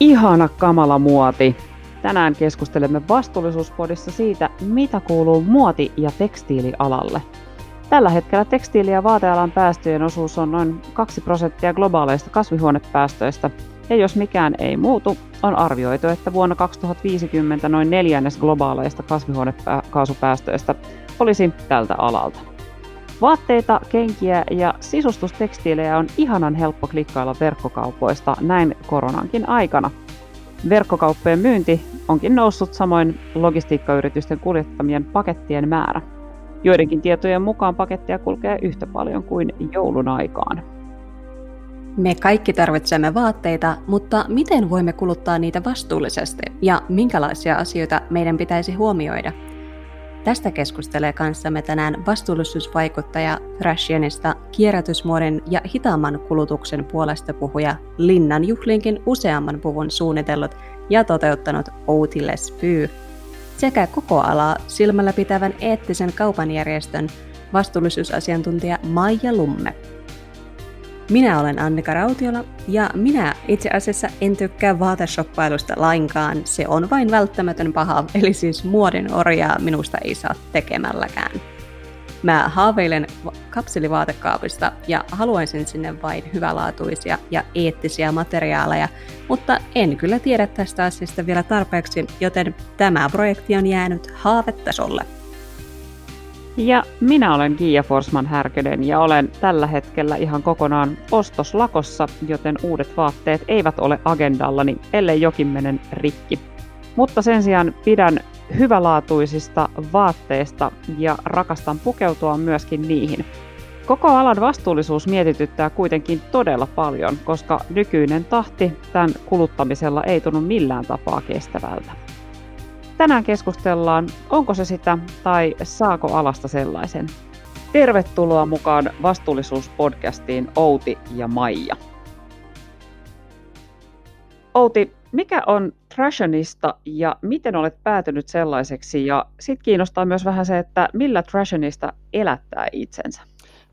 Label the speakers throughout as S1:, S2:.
S1: Ihana kamala muoti. Tänään keskustelemme vastuullisuuspodissa siitä, mitä kuuluu muoti- ja tekstiilialalle. Tällä hetkellä tekstiili- ja vaatealan päästöjen osuus on noin 2 prosenttia globaaleista kasvihuonepäästöistä, ja jos mikään ei muutu, on arvioitu, että vuonna 2050 noin neljännes globaaleista kasvihuonekaasupäästöistä olisi tältä alalta. Vaatteita, kenkiä ja sisustustekstiilejä on ihanan helppo klikkailla verkkokaupoista näin koronankin aikana. Verkkokauppojen myynti onkin noussut samoin logistiikkayritysten kuljettamien pakettien määrä. Joidenkin tietojen mukaan paketteja kulkee yhtä paljon kuin joulun aikaan.
S2: Me kaikki tarvitsemme vaatteita, mutta miten voimme kuluttaa niitä vastuullisesti ja minkälaisia asioita meidän pitäisi huomioida – Tästä keskustelee kanssamme tänään vastuullisuusvaikuttaja Thrashianista kierrätysmuodin ja hitaamman kulutuksen puolesta puhuja Linnan juhlinkin useamman puvun suunnitellut ja toteuttanut Outi Pyy sekä koko alaa silmällä pitävän eettisen kaupanjärjestön vastuullisuusasiantuntija Maija Lumme. Minä olen Annika Rautiola ja minä itse asiassa en tykkää vaateshoppailusta lainkaan. Se on vain välttämätön paha, eli siis muodin orjaa minusta ei saa tekemälläkään. Mä haaveilen kapselivaatekaapista ja haluaisin sinne vain hyvälaatuisia ja eettisiä materiaaleja, mutta en kyllä tiedä tästä asiasta vielä tarpeeksi, joten tämä projekti on jäänyt haavetasolle.
S1: Ja minä olen Kiia Forsman Härkönen ja olen tällä hetkellä ihan kokonaan ostoslakossa, joten uudet vaatteet eivät ole agendallani, ellei jokin menen rikki. Mutta sen sijaan pidän hyvälaatuisista vaatteista ja rakastan pukeutua myöskin niihin. Koko alan vastuullisuus mietityttää kuitenkin todella paljon, koska nykyinen tahti tämän kuluttamisella ei tunnu millään tapaa kestävältä. Tänään keskustellaan, onko se sitä tai saako alasta sellaisen. Tervetuloa mukaan vastuullisuuspodcastiin Outi ja Maija. Outi, mikä on Trashionista ja miten olet päätynyt sellaiseksi? Ja sitten kiinnostaa myös vähän se, että millä Trashionista elättää itsensä?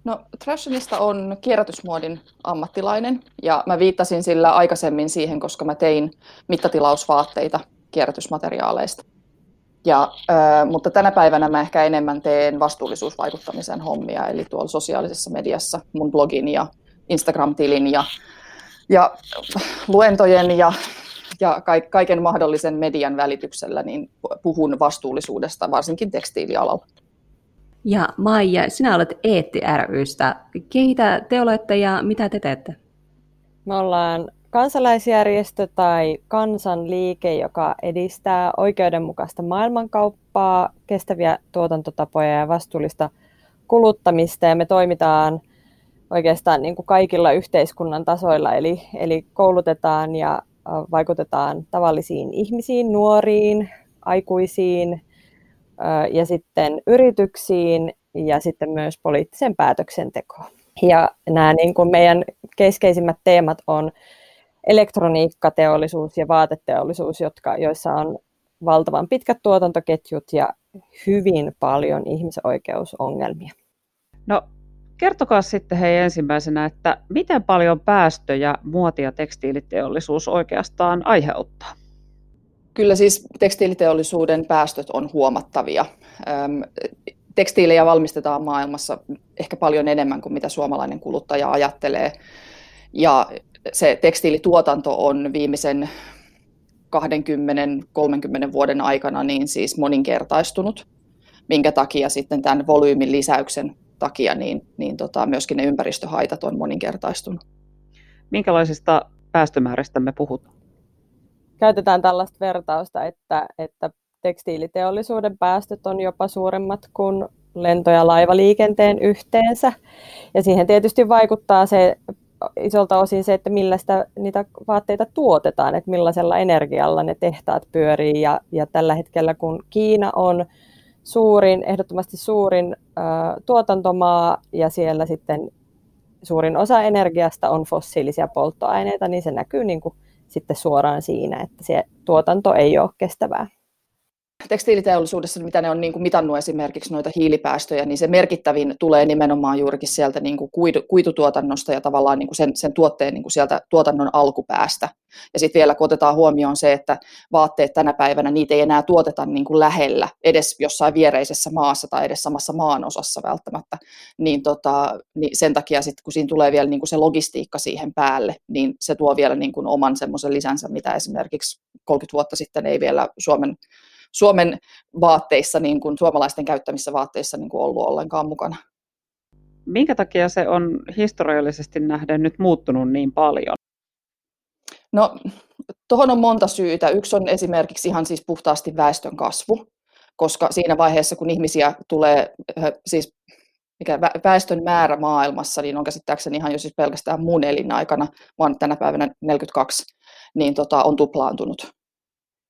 S3: No Trashionista on kierrätysmuodin ammattilainen ja mä viittasin sillä aikaisemmin siihen, koska mä tein mittatilausvaatteita kierrätysmateriaaleista. Ja, äh, mutta tänä päivänä mä ehkä enemmän teen vastuullisuusvaikuttamisen hommia, eli tuolla sosiaalisessa mediassa mun blogin ja Instagram-tilin ja, ja luentojen ja, ja kaiken mahdollisen median välityksellä niin puhun vastuullisuudesta, varsinkin tekstiilialalla.
S2: Ja Maija, sinä olet Eetti rystä. Keitä te olette ja mitä te teette?
S4: Me ollaan kansalaisjärjestö tai kansanliike, joka edistää oikeudenmukaista maailmankauppaa, kestäviä tuotantotapoja ja vastuullista kuluttamista. Ja me toimitaan oikeastaan niin kuin kaikilla yhteiskunnan tasoilla, eli, eli koulutetaan ja vaikutetaan tavallisiin ihmisiin, nuoriin, aikuisiin ja sitten yrityksiin ja sitten myös poliittiseen päätöksentekoon. Ja nämä niin kuin meidän keskeisimmät teemat on elektroniikkateollisuus ja vaateteollisuus, jotka, joissa on valtavan pitkät tuotantoketjut ja hyvin paljon ihmisoikeusongelmia.
S1: No kertokaa sitten hei ensimmäisenä, että miten paljon päästöjä muoti- ja tekstiiliteollisuus oikeastaan aiheuttaa?
S3: Kyllä siis tekstiiliteollisuuden päästöt on huomattavia. Tekstiilejä valmistetaan maailmassa ehkä paljon enemmän kuin mitä suomalainen kuluttaja ajattelee. Ja se tekstiilituotanto on viimeisen 20-30 vuoden aikana niin siis moninkertaistunut, minkä takia sitten tämän volyymin lisäyksen takia niin, niin tota, myöskin ne ympäristöhaitat on moninkertaistunut.
S1: Minkälaisista päästömääristä me puhutaan?
S4: Käytetään tällaista vertausta, että, että tekstiiliteollisuuden päästöt on jopa suuremmat kuin lento- ja laivaliikenteen yhteensä. Ja siihen tietysti vaikuttaa se isolta osin se, että millä sitä, niitä vaatteita tuotetaan, että millaisella energialla ne tehtaat pyörii. Ja, ja tällä hetkellä, kun Kiina on suurin, ehdottomasti suurin ä, tuotantomaa ja siellä sitten suurin osa energiasta on fossiilisia polttoaineita, niin se näkyy niin kuin sitten suoraan siinä, että se tuotanto ei ole kestävää.
S3: Tekstiiliteollisuudessa, mitä ne on niin kuin mitannut esimerkiksi noita hiilipäästöjä, niin se merkittävin tulee nimenomaan juurikin sieltä niin kuin kuitu, kuitutuotannosta ja tavallaan niin kuin sen, sen tuotteen niin kuin sieltä tuotannon alkupäästä. Ja sitten vielä kun otetaan huomioon se, että vaatteet tänä päivänä, niitä ei enää tuoteta niin kuin lähellä, edes jossain viereisessä maassa tai edes samassa maanosassa välttämättä, niin, tota, niin sen takia sitten kun siinä tulee vielä niin kuin se logistiikka siihen päälle, niin se tuo vielä niin kuin oman semmoisen lisänsä, mitä esimerkiksi 30 vuotta sitten ei vielä Suomen Suomen vaatteissa, niin kuin, suomalaisten käyttämissä vaatteissa niin kuin ollut ollenkaan mukana.
S1: Minkä takia se on historiallisesti nähden nyt muuttunut niin paljon?
S3: No, tuohon on monta syytä. Yksi on esimerkiksi ihan siis puhtaasti väestön kasvu, koska siinä vaiheessa, kun ihmisiä tulee, siis mikä väestön määrä maailmassa, niin on käsittääkseni ihan jo siis pelkästään mun elinaikana, vaan tänä päivänä 42, niin tota, on tuplaantunut.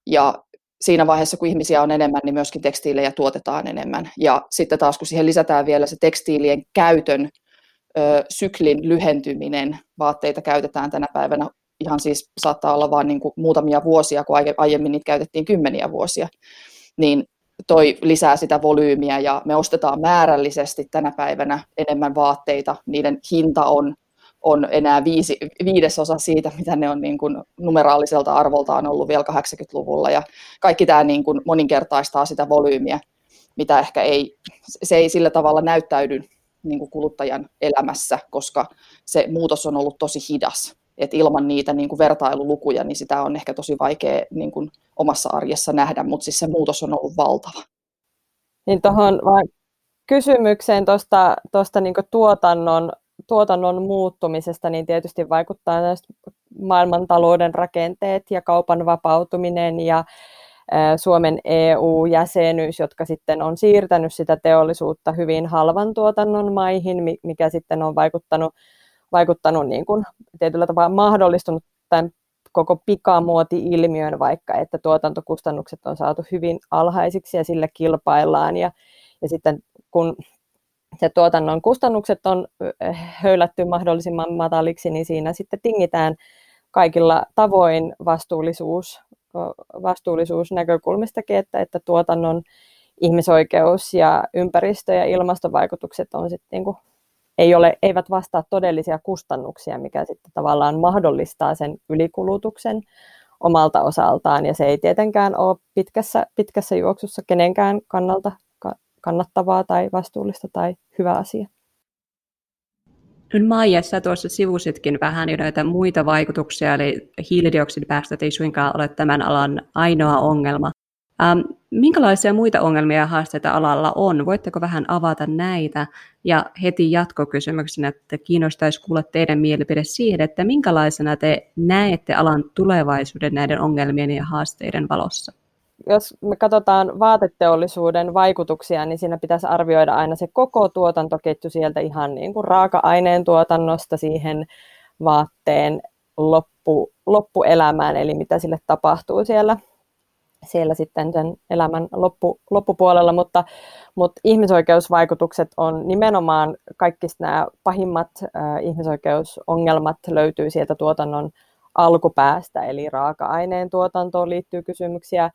S3: Ja siinä vaiheessa, kun ihmisiä on enemmän, niin myöskin tekstiilejä tuotetaan enemmän. Ja sitten taas, kun siihen lisätään vielä se tekstiilien käytön ö, syklin lyhentyminen, vaatteita käytetään tänä päivänä ihan siis saattaa olla vain niin muutamia vuosia, kun aiemmin niitä käytettiin kymmeniä vuosia, niin toi lisää sitä volyymiä ja me ostetaan määrällisesti tänä päivänä enemmän vaatteita, niiden hinta on on enää viisi, viidesosa siitä, mitä ne on niin kuin numeraaliselta arvoltaan ollut vielä 80-luvulla. Ja kaikki tämä niin kuin moninkertaistaa sitä volyymiä, mitä ehkä ei, se ei sillä tavalla näyttäydy niin kuin kuluttajan elämässä, koska se muutos on ollut tosi hidas. Et ilman niitä niin kuin vertailulukuja, niin sitä on ehkä tosi vaikea niin kuin omassa arjessa nähdä, mutta siis se muutos on ollut valtava.
S4: Niin tuohon kysymykseen tuosta niin tuotannon tuotannon muuttumisesta, niin tietysti vaikuttaa maailmantalouden rakenteet ja kaupan vapautuminen ja Suomen EU-jäsenyys, jotka sitten on siirtänyt sitä teollisuutta hyvin halvan tuotannon maihin, mikä sitten on vaikuttanut, vaikuttanut niin kuin tietyllä tavalla mahdollistunut tämän koko pikamuoti-ilmiön vaikka, että tuotantokustannukset on saatu hyvin alhaisiksi ja sillä kilpaillaan. Ja, ja sitten kun se tuotannon kustannukset on höylätty mahdollisimman mataliksi, niin siinä sitten tingitään kaikilla tavoin vastuullisuus, vastuullisuus näkökulmistakin, että, että tuotannon ihmisoikeus ja ympäristö- ja ilmastovaikutukset on sitten niin kuin, ei ole, eivät vastaa todellisia kustannuksia, mikä sitten tavallaan mahdollistaa sen ylikulutuksen omalta osaltaan, ja se ei tietenkään ole pitkässä, pitkässä juoksussa kenenkään kannalta kannattavaa tai vastuullista tai hyvä asia.
S2: Nyt Maija, sä tuossa sivusitkin vähän jo näitä muita vaikutuksia, eli hiilidioksidipäästöt ei suinkaan ole tämän alan ainoa ongelma. Ähm, minkälaisia muita ongelmia ja haasteita alalla on? Voitteko vähän avata näitä? Ja heti jatkokysymyksenä, että kiinnostaisi kuulla teidän mielipide siihen, että minkälaisena te näette alan tulevaisuuden näiden ongelmien ja haasteiden valossa?
S4: Jos me katsotaan vaateteollisuuden vaikutuksia, niin siinä pitäisi arvioida aina se koko tuotantoketju sieltä ihan niin kuin raaka-aineen tuotannosta siihen vaatteen loppu, loppuelämään, eli mitä sille tapahtuu siellä, siellä sitten sen elämän loppu, loppupuolella, mutta, mutta ihmisoikeusvaikutukset on nimenomaan kaikki nämä pahimmat äh, ihmisoikeusongelmat löytyy sieltä tuotannon alkupäästä, eli raaka-aineen tuotantoon liittyy kysymyksiä,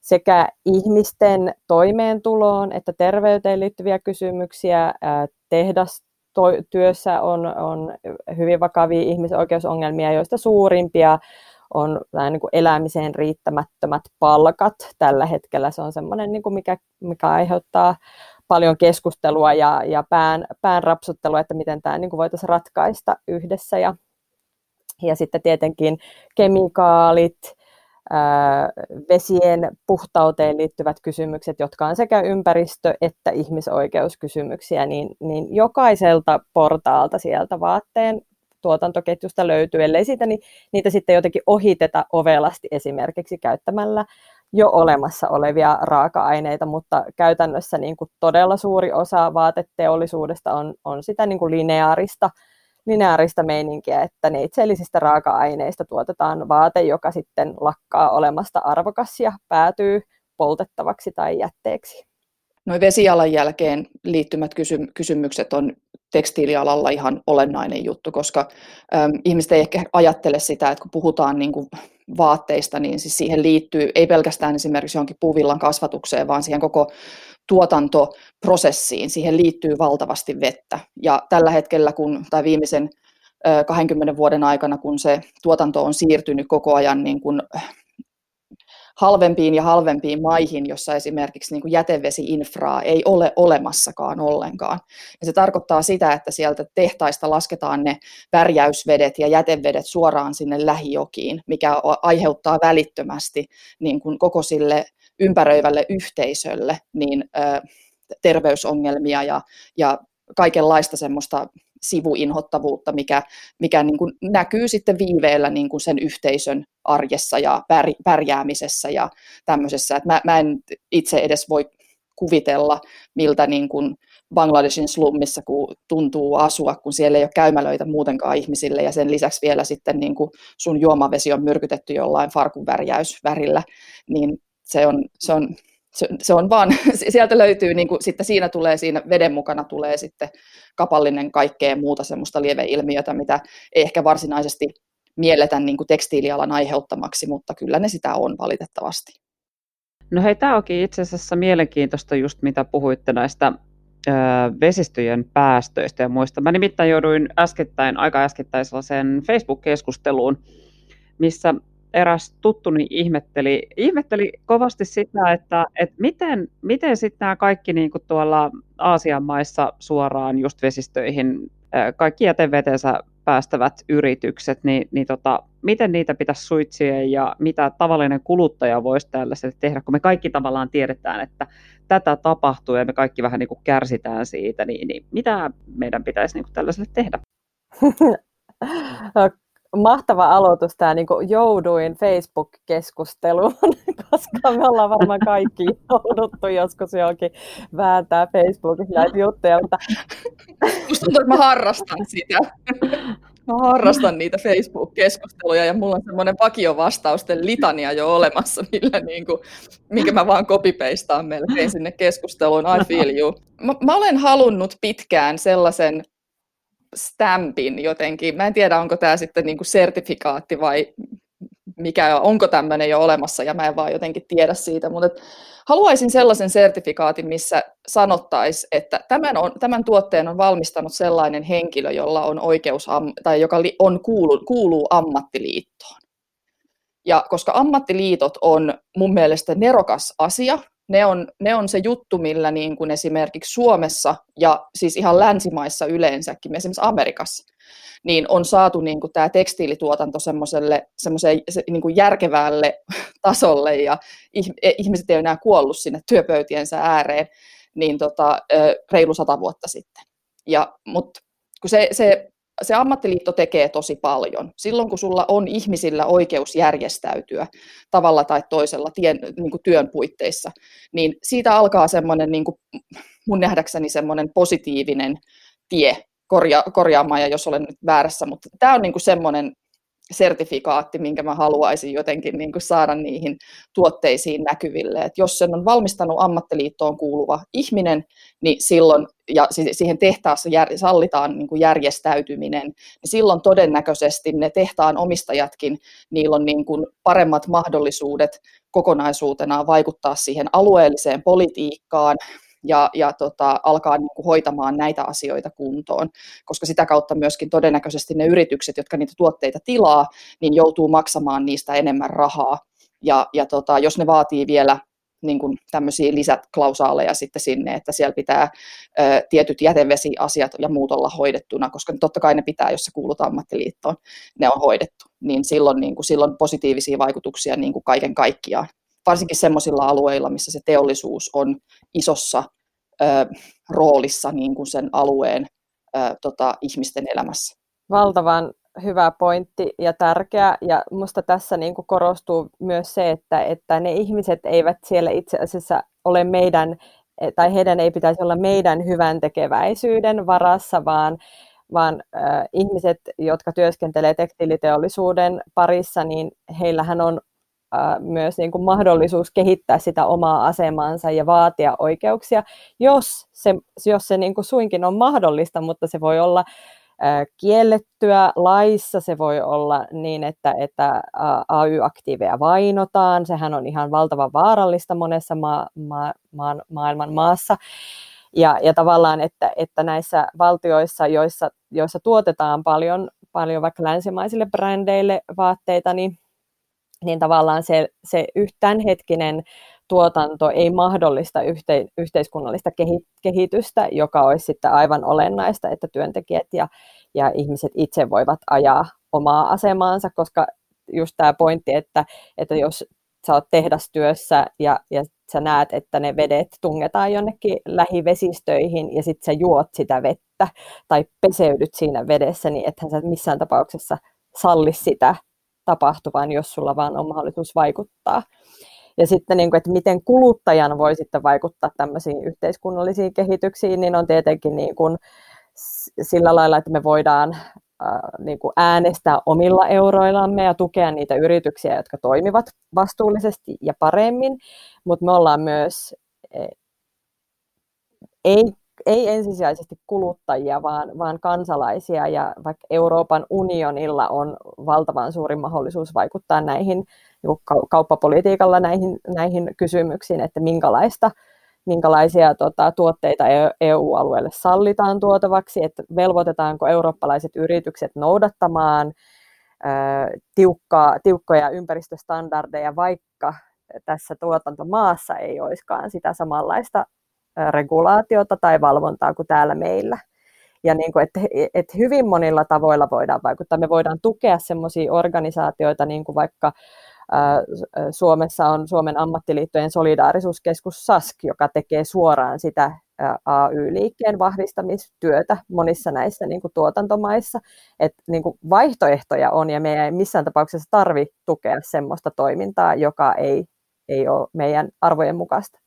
S4: sekä ihmisten toimeentuloon että terveyteen liittyviä kysymyksiä. Tehdastyössä on, on hyvin vakavia ihmisoikeusongelmia, joista suurimpia on niin kuin elämiseen riittämättömät palkat. Tällä hetkellä se on sellainen, niin kuin mikä, mikä aiheuttaa paljon keskustelua ja, ja pään, pään rapsuttelua, että miten tämä niin kuin voitaisiin ratkaista yhdessä. Ja, ja sitten tietenkin kemikaalit, vesien puhtauteen liittyvät kysymykset, jotka on sekä ympäristö- että ihmisoikeuskysymyksiä, niin, niin jokaiselta portaalta sieltä vaatteen tuotantoketjusta löytyy, ellei siitä, niin niitä sitten jotenkin ohiteta ovelasti esimerkiksi käyttämällä jo olemassa olevia raaka-aineita, mutta käytännössä niin kuin todella suuri osa vaateteollisuudesta on, on sitä niin kuin lineaarista lineaarista meininkiä, että neitseellisistä raaka-aineista tuotetaan vaate, joka sitten lakkaa olemasta arvokas ja päätyy poltettavaksi tai jätteeksi.
S3: Noin vesijalanjälkeen liittymät kysy- kysymykset on tekstiilialalla ihan olennainen juttu, koska äm, ihmiset ei ehkä ajattele sitä, että kun puhutaan niin kuin vaatteista, niin siis siihen liittyy ei pelkästään esimerkiksi johonkin puuvillan kasvatukseen, vaan siihen koko tuotantoprosessiin, siihen liittyy valtavasti vettä. Ja tällä hetkellä, kun, tai viimeisen 20 vuoden aikana, kun se tuotanto on siirtynyt koko ajan niin kuin halvempiin ja halvempiin maihin, jossa esimerkiksi niin kuin jätevesi-infraa ei ole olemassakaan ollenkaan. Ja se tarkoittaa sitä, että sieltä tehtaista lasketaan ne värjäysvedet ja jätevedet suoraan sinne lähijokiin, mikä aiheuttaa välittömästi niin kuin koko sille ympäröivälle yhteisölle niin, ö, terveysongelmia ja, ja kaikenlaista semmoista sivuinhottavuutta, mikä, mikä niin kuin näkyy sitten viiveellä niin kuin sen yhteisön arjessa ja pärjäämisessä ja tämmöisessä. Mä, mä en itse edes voi kuvitella, miltä niin kuin Bangladeshin slummissa kun tuntuu asua, kun siellä ei ole käymälöitä muutenkaan ihmisille ja sen lisäksi vielä sitten niin kuin sun juomavesi on myrkytetty jollain farkun värjäysvärillä, niin se on, se on se, se on vaan, sieltä löytyy, niin kuin, sitten siinä tulee, siinä veden mukana tulee sitten kapallinen kaikkea muuta semmoista lieveilmiötä, mitä ei ehkä varsinaisesti mielletä niin kuin tekstiilialan aiheuttamaksi, mutta kyllä ne sitä on valitettavasti.
S1: No hei, tämä onkin itse asiassa mielenkiintoista just mitä puhuitte näistä ö, vesistöjen päästöistä ja muista. Mä nimittäin jouduin äskettäin, aika äskettäin sellaiseen Facebook-keskusteluun, missä eräs tuttuni ihmetteli, ihmetteli kovasti sitä, että, että miten, miten sitten nämä kaikki niin kuin tuolla Aasian maissa suoraan just vesistöihin, kaikki jätevetensä päästävät yritykset, niin, niin tota, miten niitä pitäisi suitsia ja mitä tavallinen kuluttaja voisi tällaiselle tehdä, kun me kaikki tavallaan tiedetään, että tätä tapahtuu ja me kaikki vähän niin kuin kärsitään siitä, niin, niin mitä meidän pitäisi niin kuin tällaiselle tehdä?
S4: mahtava aloitus tämä, niin jouduin Facebook-keskusteluun, koska me ollaan varmaan kaikki jouduttu joskus johonkin vääntää Facebookissa näitä juttuja. Mutta...
S3: Musta tuntuu, että mä harrastan sitä. Mä harrastan niitä Facebook-keskusteluja ja mulla on semmoinen vakiovastausten litania jo olemassa, millä niin kuin, minkä mä vaan kopipeistaan melkein sinne keskusteluun. I feel you. Mä, mä olen halunnut pitkään sellaisen stampin jotenkin. Mä en tiedä, onko tämä sitten niin kuin sertifikaatti vai mikä, onko tämmöinen jo olemassa ja mä en vaan jotenkin tiedä siitä, mutta haluaisin sellaisen sertifikaatin, missä sanottaisiin, että tämän, on, tämän tuotteen on valmistanut sellainen henkilö, jolla on oikeus, tai joka on kuulu, kuuluu ammattiliittoon. Ja koska ammattiliitot on mun mielestä nerokas asia, ne on, ne on se juttu, millä niin kuin esimerkiksi Suomessa ja siis ihan länsimaissa yleensäkin, esimerkiksi Amerikassa, niin on saatu niin kuin tämä tekstiilituotanto semmoiselle semmoiselle niin kuin järkevälle tasolle ja e, ihmiset ei enää kuollut sinne työpöytiensä ääreen niin tota, reilu sata vuotta sitten. Ja, mutta kun se, se se ammattiliitto tekee tosi paljon. Silloin kun sulla on ihmisillä oikeus järjestäytyä tavalla tai toisella tien, niin kuin työn puitteissa, niin siitä alkaa semmoinen niin kuin mun nähdäkseni semmoinen positiivinen tie korja, korjaamaan, ja jos olen nyt väärässä, mutta tämä on niin kuin semmoinen sertifikaatti, minkä mä haluaisin jotenkin niin kuin saada niihin tuotteisiin näkyville. Et jos sen on valmistanut ammattiliittoon kuuluva ihminen, niin silloin, ja siihen tehtaassa jär, sallitaan niin kuin järjestäytyminen, niin silloin todennäköisesti ne tehtaan omistajatkin, niillä on niin kuin paremmat mahdollisuudet kokonaisuutena vaikuttaa siihen alueelliseen politiikkaan, ja, ja tota, alkaa niin kuin hoitamaan näitä asioita kuntoon, koska sitä kautta myöskin todennäköisesti ne yritykset, jotka niitä tuotteita tilaa, niin joutuu maksamaan niistä enemmän rahaa. Ja, ja tota, jos ne vaatii vielä niin kuin tämmöisiä lisäklausaaleja sitten sinne, että siellä pitää ö, tietyt jätevesiasiat ja muut olla hoidettuna, koska totta kai ne pitää, jos se kuulut ammattiliittoon, ne on hoidettu, niin silloin, niin kuin, silloin positiivisia vaikutuksia niin kuin kaiken kaikkiaan varsinkin sellaisilla alueilla, missä se teollisuus on isossa ö, roolissa niin kuin sen alueen ö, tota, ihmisten elämässä.
S4: Valtavan hyvä pointti ja tärkeä. Ja minusta tässä niin kuin korostuu myös se, että, että ne ihmiset eivät siellä itse asiassa ole meidän, tai heidän ei pitäisi olla meidän hyvän tekeväisyyden varassa, vaan vaan äh, ihmiset, jotka työskentelee tekstiiliteollisuuden parissa, niin heillähän on myös niin kuin mahdollisuus kehittää sitä omaa asemansa ja vaatia oikeuksia, jos se, jos se niin kuin suinkin on mahdollista, mutta se voi olla kiellettyä laissa, se voi olla niin, että, että AY-aktiiveja vainotaan, sehän on ihan valtavan vaarallista monessa ma- ma- ma- maailman maassa. Ja, ja tavallaan, että, että näissä valtioissa, joissa, joissa tuotetaan paljon, paljon vaikka länsimaisille brändeille vaatteita, niin, niin tavallaan se, se tämänhetkinen tuotanto ei mahdollista yhte, yhteiskunnallista kehitystä, joka olisi sitten aivan olennaista, että työntekijät ja, ja ihmiset itse voivat ajaa omaa asemaansa, koska just tämä pointti, että, että jos sä oot tehdastyössä ja, ja sä näet, että ne vedet tungetaan jonnekin lähivesistöihin ja sitten sä juot sitä vettä tai peseydyt siinä vedessä, niin ethän sä missään tapauksessa salli sitä tapahtuvan, jos sulla vaan on mahdollisuus vaikuttaa. Ja sitten, niin kuin, että miten kuluttajan voi sitten vaikuttaa tämmöisiin yhteiskunnallisiin kehityksiin, niin on tietenkin niin kuin sillä lailla, että me voidaan niin kuin äänestää omilla euroillamme ja tukea niitä yrityksiä, jotka toimivat vastuullisesti ja paremmin, mutta me ollaan myös e, ei, ei ensisijaisesti kuluttajia, vaan, vaan kansalaisia. Ja vaikka Euroopan unionilla on valtavan suuri mahdollisuus vaikuttaa näihin niin kauppapolitiikalla näihin, näihin kysymyksiin, että minkälaista minkälaisia tota, tuotteita EU-alueelle e sallitaan tuotavaksi, että velvoitetaanko eurooppalaiset yritykset noudattamaan ää, tiukkaa, tiukkoja ympäristöstandardeja, vaikka tässä tuotantomaassa ei olisikaan sitä samanlaista regulaatiota tai valvontaa kuin täällä meillä. Ja niin kuin, että, että hyvin monilla tavoilla voidaan vaikuttaa. Me voidaan tukea sellaisia organisaatioita, niin kuin vaikka Suomessa on Suomen ammattiliittojen solidaarisuuskeskus SASK, joka tekee suoraan sitä AY-liikkeen vahvistamistyötä monissa näissä niin kuin tuotantomaissa. Et, niin kuin vaihtoehtoja on ja meidän ei missään tapauksessa tarvitse tukea sellaista toimintaa, joka ei, ei ole meidän arvojen mukaista.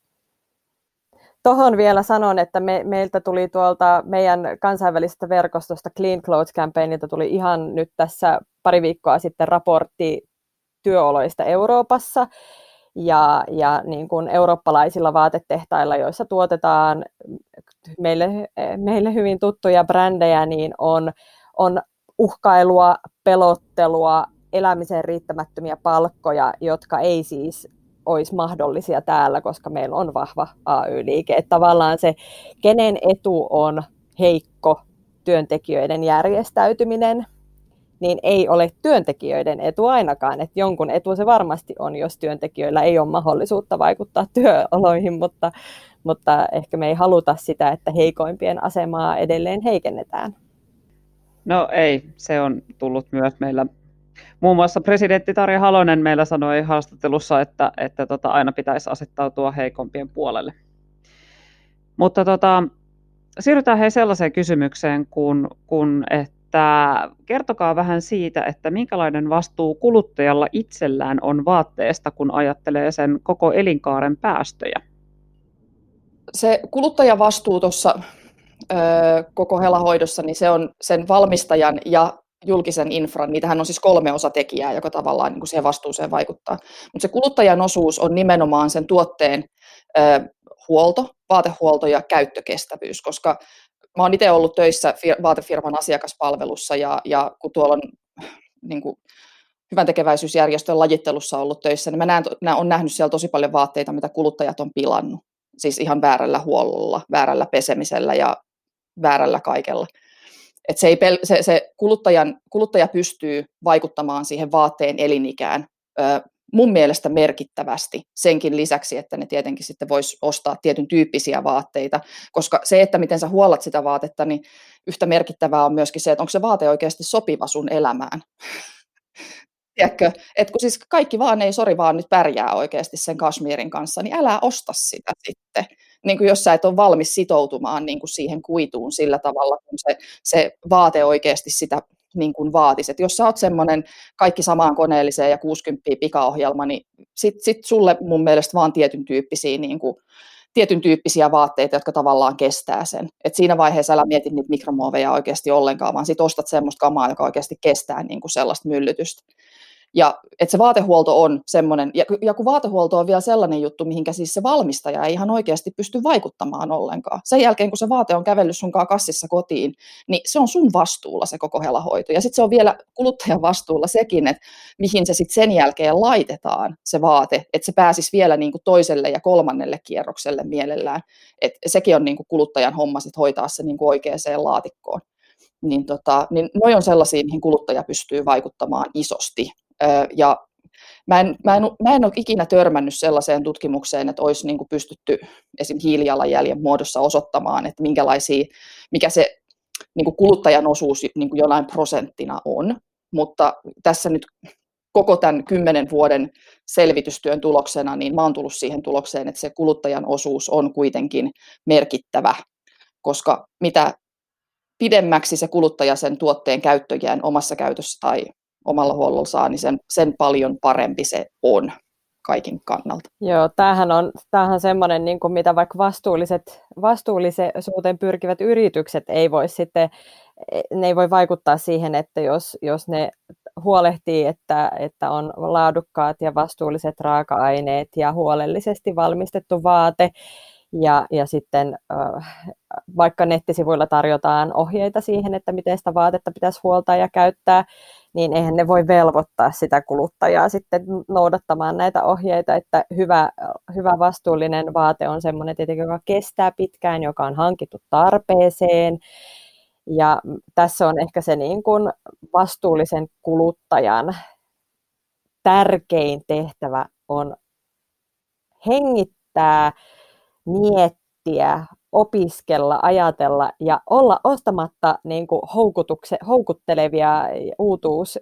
S4: Tuohon vielä sanon, että me, meiltä tuli tuolta meidän kansainvälisestä verkostosta Clean Clothes Campaignilta tuli ihan nyt tässä pari viikkoa sitten raportti työoloista Euroopassa. Ja, ja niin kuin eurooppalaisilla vaatetehtailla, joissa tuotetaan meille, meille hyvin tuttuja brändejä, niin on, on uhkailua, pelottelua, elämisen riittämättömiä palkkoja, jotka ei siis olisi mahdollisia täällä, koska meillä on vahva AY-liike. Että tavallaan se, kenen etu on heikko työntekijöiden järjestäytyminen, niin ei ole työntekijöiden etu ainakaan. Että jonkun etu se varmasti on, jos työntekijöillä ei ole mahdollisuutta vaikuttaa työoloihin, mutta, mutta ehkä me ei haluta sitä, että heikoimpien asemaa edelleen heikennetään.
S1: No ei, se on tullut myös meillä. Muun muassa presidentti Tarja Halonen meillä sanoi haastattelussa, että, että tota, aina pitäisi asettautua heikompien puolelle. Mutta tota, siirrytään hei sellaiseen kysymykseen, kun, kun että kertokaa vähän siitä, että minkälainen vastuu kuluttajalla itsellään on vaatteesta, kun ajattelee sen koko elinkaaren päästöjä?
S3: Se kuluttajavastuu tuossa koko helahoidossa, niin se on sen valmistajan ja julkisen infran, niitähän on siis kolme osatekijää, joka tavallaan niin kuin siihen vastuuseen vaikuttaa. Mutta se kuluttajan osuus on nimenomaan sen tuotteen ö, huolto, vaatehuolto ja käyttökestävyys, koska mä oon itse ollut töissä vaatefirman asiakaspalvelussa ja, ja kun tuolla on niin kuin, hyvän tekeväisyysjärjestön lajittelussa ollut töissä, niin mä näen, mä on nähnyt siellä tosi paljon vaatteita, mitä kuluttajat on pilannut. Siis ihan väärällä huollolla, väärällä pesemisellä ja väärällä kaikella. Et se, ei pel- se, se kuluttajan, kuluttaja pystyy vaikuttamaan siihen vaatteen elinikään mun mielestä merkittävästi senkin lisäksi, että ne tietenkin sitten vois ostaa tietyn tyyppisiä vaatteita, koska se, että miten sä huollat sitä vaatetta, niin yhtä merkittävää on myöskin se, että onko se vaate oikeasti sopiva sun elämään. Tiedätkö, että kun siis kaikki vaan ei, sori vaan nyt pärjää oikeasti sen kasmiirin kanssa, niin älä osta sitä sitten. Niin kuin jos sä et ole valmis sitoutumaan niin kuin siihen kuituun sillä tavalla, kun se, se vaate oikeasti sitä niin kuin vaatisi. Et jos sä oot semmoinen kaikki samaan koneelliseen ja 60 pikaohjelma, niin sit, sit sulle mun mielestä vaan tietyn tyyppisiä, niin kuin, tietyn tyyppisiä vaatteita, jotka tavallaan kestää sen. Et siinä vaiheessa älä mieti niitä mikromuoveja oikeasti ollenkaan, vaan sit ostat semmoista kamaa, joka oikeasti kestää niin kuin sellaista myllytystä. Ja että se vaatehuolto on semmoinen, ja, ja kun vaatehuolto on vielä sellainen juttu, mihinkä siis se valmistaja ei ihan oikeasti pysty vaikuttamaan ollenkaan. Sen jälkeen, kun se vaate on kävellyt sunkaan kassissa kotiin, niin se on sun vastuulla se koko helahoito. Ja sitten se on vielä kuluttajan vastuulla sekin, että mihin se sitten sen jälkeen laitetaan se vaate, että se pääsisi vielä niin kuin toiselle ja kolmannelle kierrokselle mielellään. että sekin on niin kuin kuluttajan homma sit hoitaa se niin kuin oikeaan laatikkoon niin, tota, niin noi on sellaisia, mihin kuluttaja pystyy vaikuttamaan isosti. Ja mä en, mä, en, mä en ole ikinä törmännyt sellaiseen tutkimukseen, että olisi niin kuin pystytty esim. hiilijalanjäljen muodossa osoittamaan, että minkälaisia, mikä se niin kuin kuluttajan osuus niin kuin jonain prosenttina on. Mutta tässä nyt koko tämän kymmenen vuoden selvitystyön tuloksena, niin mä oon tullut siihen tulokseen, että se kuluttajan osuus on kuitenkin merkittävä, koska mitä pidemmäksi se kuluttaja sen tuotteen käyttöjään omassa käytössä tai omalla huollolla saa, niin sen, sen paljon parempi se on kaikin kannalta.
S4: Joo, tämähän on, tämähän semmoinen, niin kuin mitä vaikka vastuulliset, vastuullisuuteen pyrkivät yritykset ei voi sitten, ne ei voi vaikuttaa siihen, että jos, jos ne huolehtii, että, että on laadukkaat ja vastuulliset raaka-aineet ja huolellisesti valmistettu vaate, ja, ja sitten vaikka nettisivuilla tarjotaan ohjeita siihen, että miten sitä vaatetta pitäisi huoltaa ja käyttää, niin eihän ne voi velvoittaa sitä kuluttajaa sitten noudattamaan näitä ohjeita, että hyvä, hyvä vastuullinen vaate on sellainen tietenkin, joka kestää pitkään, joka on hankittu tarpeeseen, ja tässä on ehkä se niin kuin vastuullisen kuluttajan tärkein tehtävä on hengittää miettiä, opiskella, ajatella ja olla ostamatta niin kuin houkuttelevia uutuus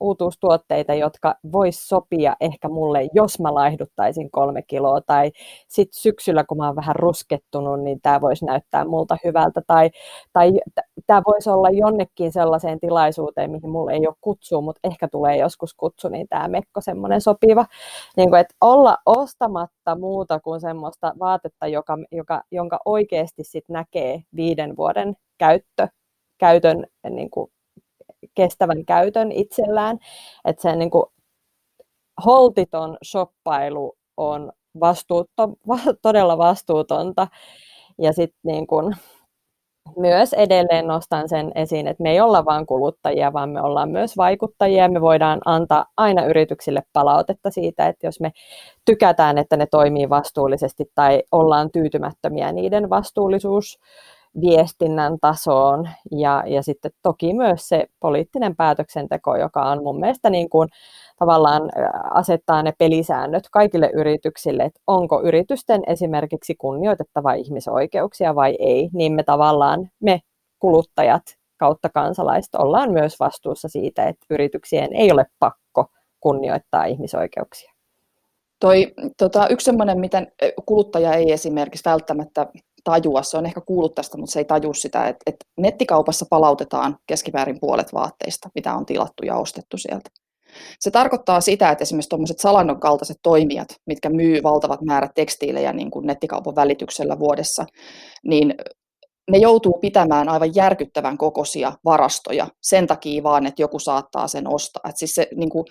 S4: uutuustuotteita, jotka vois sopia ehkä mulle, jos mä laihduttaisin kolme kiloa, tai sitten syksyllä, kun mä oon vähän ruskettunut, niin tämä voisi näyttää multa hyvältä, tai, tai tämä voisi olla jonnekin sellaiseen tilaisuuteen, mihin mulle ei ole kutsua, mutta ehkä tulee joskus kutsu, niin tämä mekko semmoinen sopiva, niin kuin, että olla ostamatta muuta kuin semmoista vaatetta, joka, joka, jonka oikeasti sit näkee viiden vuoden käyttö, käytön niin kuin kestävän käytön itsellään. Että se niin kuin holtiton shoppailu on vastuutto, va, todella vastuutonta. Ja sitten niin kuin, myös edelleen nostan sen esiin, että me ei olla vain kuluttajia, vaan me ollaan myös vaikuttajia. Me voidaan antaa aina yrityksille palautetta siitä, että jos me tykätään, että ne toimii vastuullisesti tai ollaan tyytymättömiä niiden vastuullisuus viestinnän tasoon ja, ja sitten toki myös se poliittinen päätöksenteko, joka on mun mielestä niin kuin tavallaan asettaa ne pelisäännöt kaikille yrityksille, että onko yritysten esimerkiksi kunnioitettava ihmisoikeuksia vai ei, niin me tavallaan me kuluttajat kautta kansalaiset ollaan myös vastuussa siitä, että yrityksien ei ole pakko kunnioittaa ihmisoikeuksia.
S3: Toi, tota, yksi sellainen, miten kuluttaja ei esimerkiksi välttämättä tajua, se on ehkä kuullut tästä, mutta se ei taju sitä, että, että nettikaupassa palautetaan keskiväärin puolet vaatteista, mitä on tilattu ja ostettu sieltä. Se tarkoittaa sitä, että esimerkiksi tuommoiset Salannon kaltaiset toimijat, mitkä myy valtavat määrät tekstiilejä niin kuin nettikaupan välityksellä vuodessa, niin ne joutuu pitämään aivan järkyttävän kokoisia varastoja sen takia vaan, että joku saattaa sen ostaa. Et siis se niin kuin,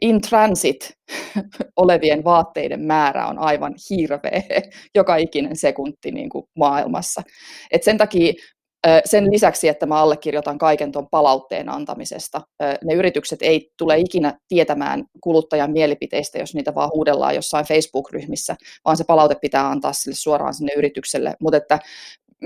S3: in transit olevien vaatteiden määrä on aivan hirveä joka ikinen sekunti niin kuin maailmassa. Et sen takia sen lisäksi, että mä allekirjoitan kaiken tuon palautteen antamisesta, ne yritykset ei tule ikinä tietämään kuluttajan mielipiteistä, jos niitä vaan huudellaan jossain Facebook-ryhmissä, vaan se palaute pitää antaa sille suoraan sinne yritykselle. Mutta että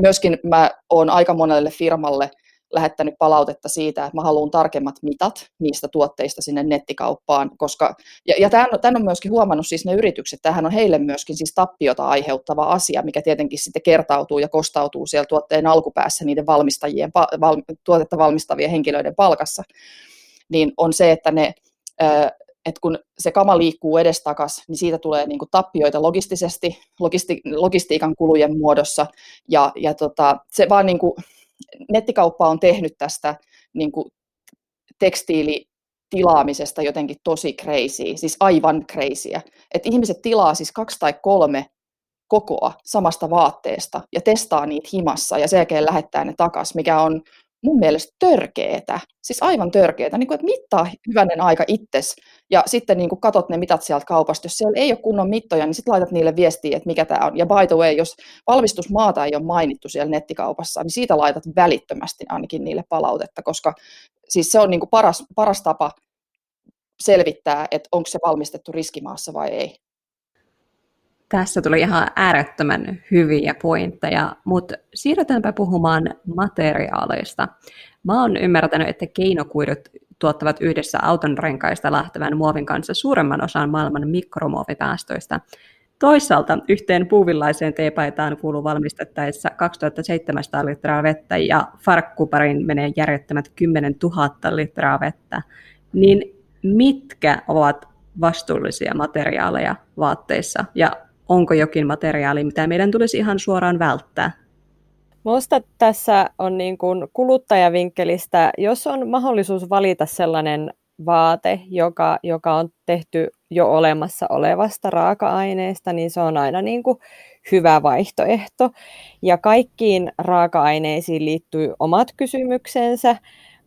S3: myöskin mä oon aika monelle firmalle lähettänyt palautetta siitä, että mä haluan tarkemmat mitat niistä tuotteista sinne nettikauppaan, koska, ja, ja tämän, tämän on myöskin huomannut siis ne yritykset, tähän on heille myöskin siis tappiota aiheuttava asia, mikä tietenkin sitten kertautuu ja kostautuu siellä tuotteen alkupäässä niiden valmistajien, val, tuotetta valmistavien henkilöiden palkassa, niin on se, että ne että kun se kama liikkuu edestakas, niin siitä tulee niin kuin tappioita logistisesti, logisti, logistiikan kulujen muodossa, ja, ja tota, se vaan niin kuin, nettikauppa on tehnyt tästä niin kuin tekstiilitilaamisesta jotenkin tosi crazy, siis aivan crazyä. Että ihmiset tilaa siis kaksi tai kolme kokoa samasta vaatteesta ja testaa niitä himassa ja sen jälkeen lähettää ne takas, mikä on mun mielestä törkeetä, siis aivan törkeetä, niin kuin, että mittaa hyvänen aika itses ja sitten niin kuin katot ne mitat sieltä kaupasta. Jos siellä ei ole kunnon mittoja, niin sitten laitat niille viestiä, että mikä tämä on. Ja by the way, jos valmistusmaata ei ole mainittu siellä nettikaupassa, niin siitä laitat välittömästi ainakin niille palautetta, koska siis se on niin kuin paras, paras tapa selvittää, että onko se valmistettu riskimaassa vai ei.
S2: Tässä tuli ihan äärettömän hyviä pointteja, mutta siirrytäänpä puhumaan materiaaleista. Mä oon ymmärtänyt, että keinokuidut tuottavat yhdessä auton renkaista lähtevän muovin kanssa suuremman osan maailman mikromuovipäästöistä. Toisaalta yhteen puuvillaiseen teepaitaan kuuluu valmistettaessa 2700 litraa vettä ja farkkuparin menee järjettömät 10 000 litraa vettä. Niin mitkä ovat vastuullisia materiaaleja vaatteissa ja onko jokin materiaali, mitä meidän tulisi ihan suoraan välttää?
S4: Minusta tässä on niin kuin kuluttajavinkkelistä, jos on mahdollisuus valita sellainen vaate, joka, joka on tehty jo olemassa olevasta raaka-aineesta, niin se on aina niin kuin hyvä vaihtoehto. Ja kaikkiin raaka-aineisiin liittyy omat kysymyksensä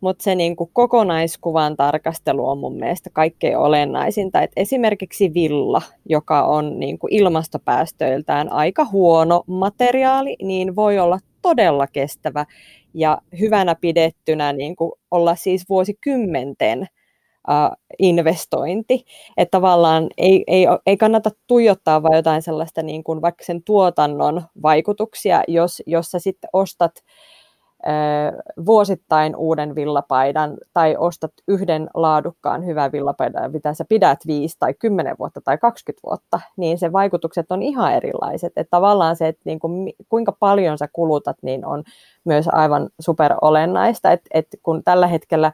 S4: mutta se niin kuin kokonaiskuvan tarkastelu on mun mielestä kaikkein olennaisinta. Et esimerkiksi villa, joka on niin kuin ilmastopäästöiltään aika huono materiaali, niin voi olla todella kestävä ja hyvänä pidettynä niin kuin olla siis vuosikymmenten investointi. Että tavallaan ei, ei, ei kannata tuijottaa vain jotain sellaista niin kuin vaikka sen tuotannon vaikutuksia, jos, jos sä sitten ostat vuosittain uuden villapaidan tai ostat yhden laadukkaan hyvän villapaidan, mitä sä pidät 5 tai 10 vuotta tai 20 vuotta, niin se vaikutukset on ihan erilaiset. Että tavallaan se, että niin kuin, kuinka paljon sä kulutat, niin on myös aivan super olennaista, että, että kun tällä hetkellä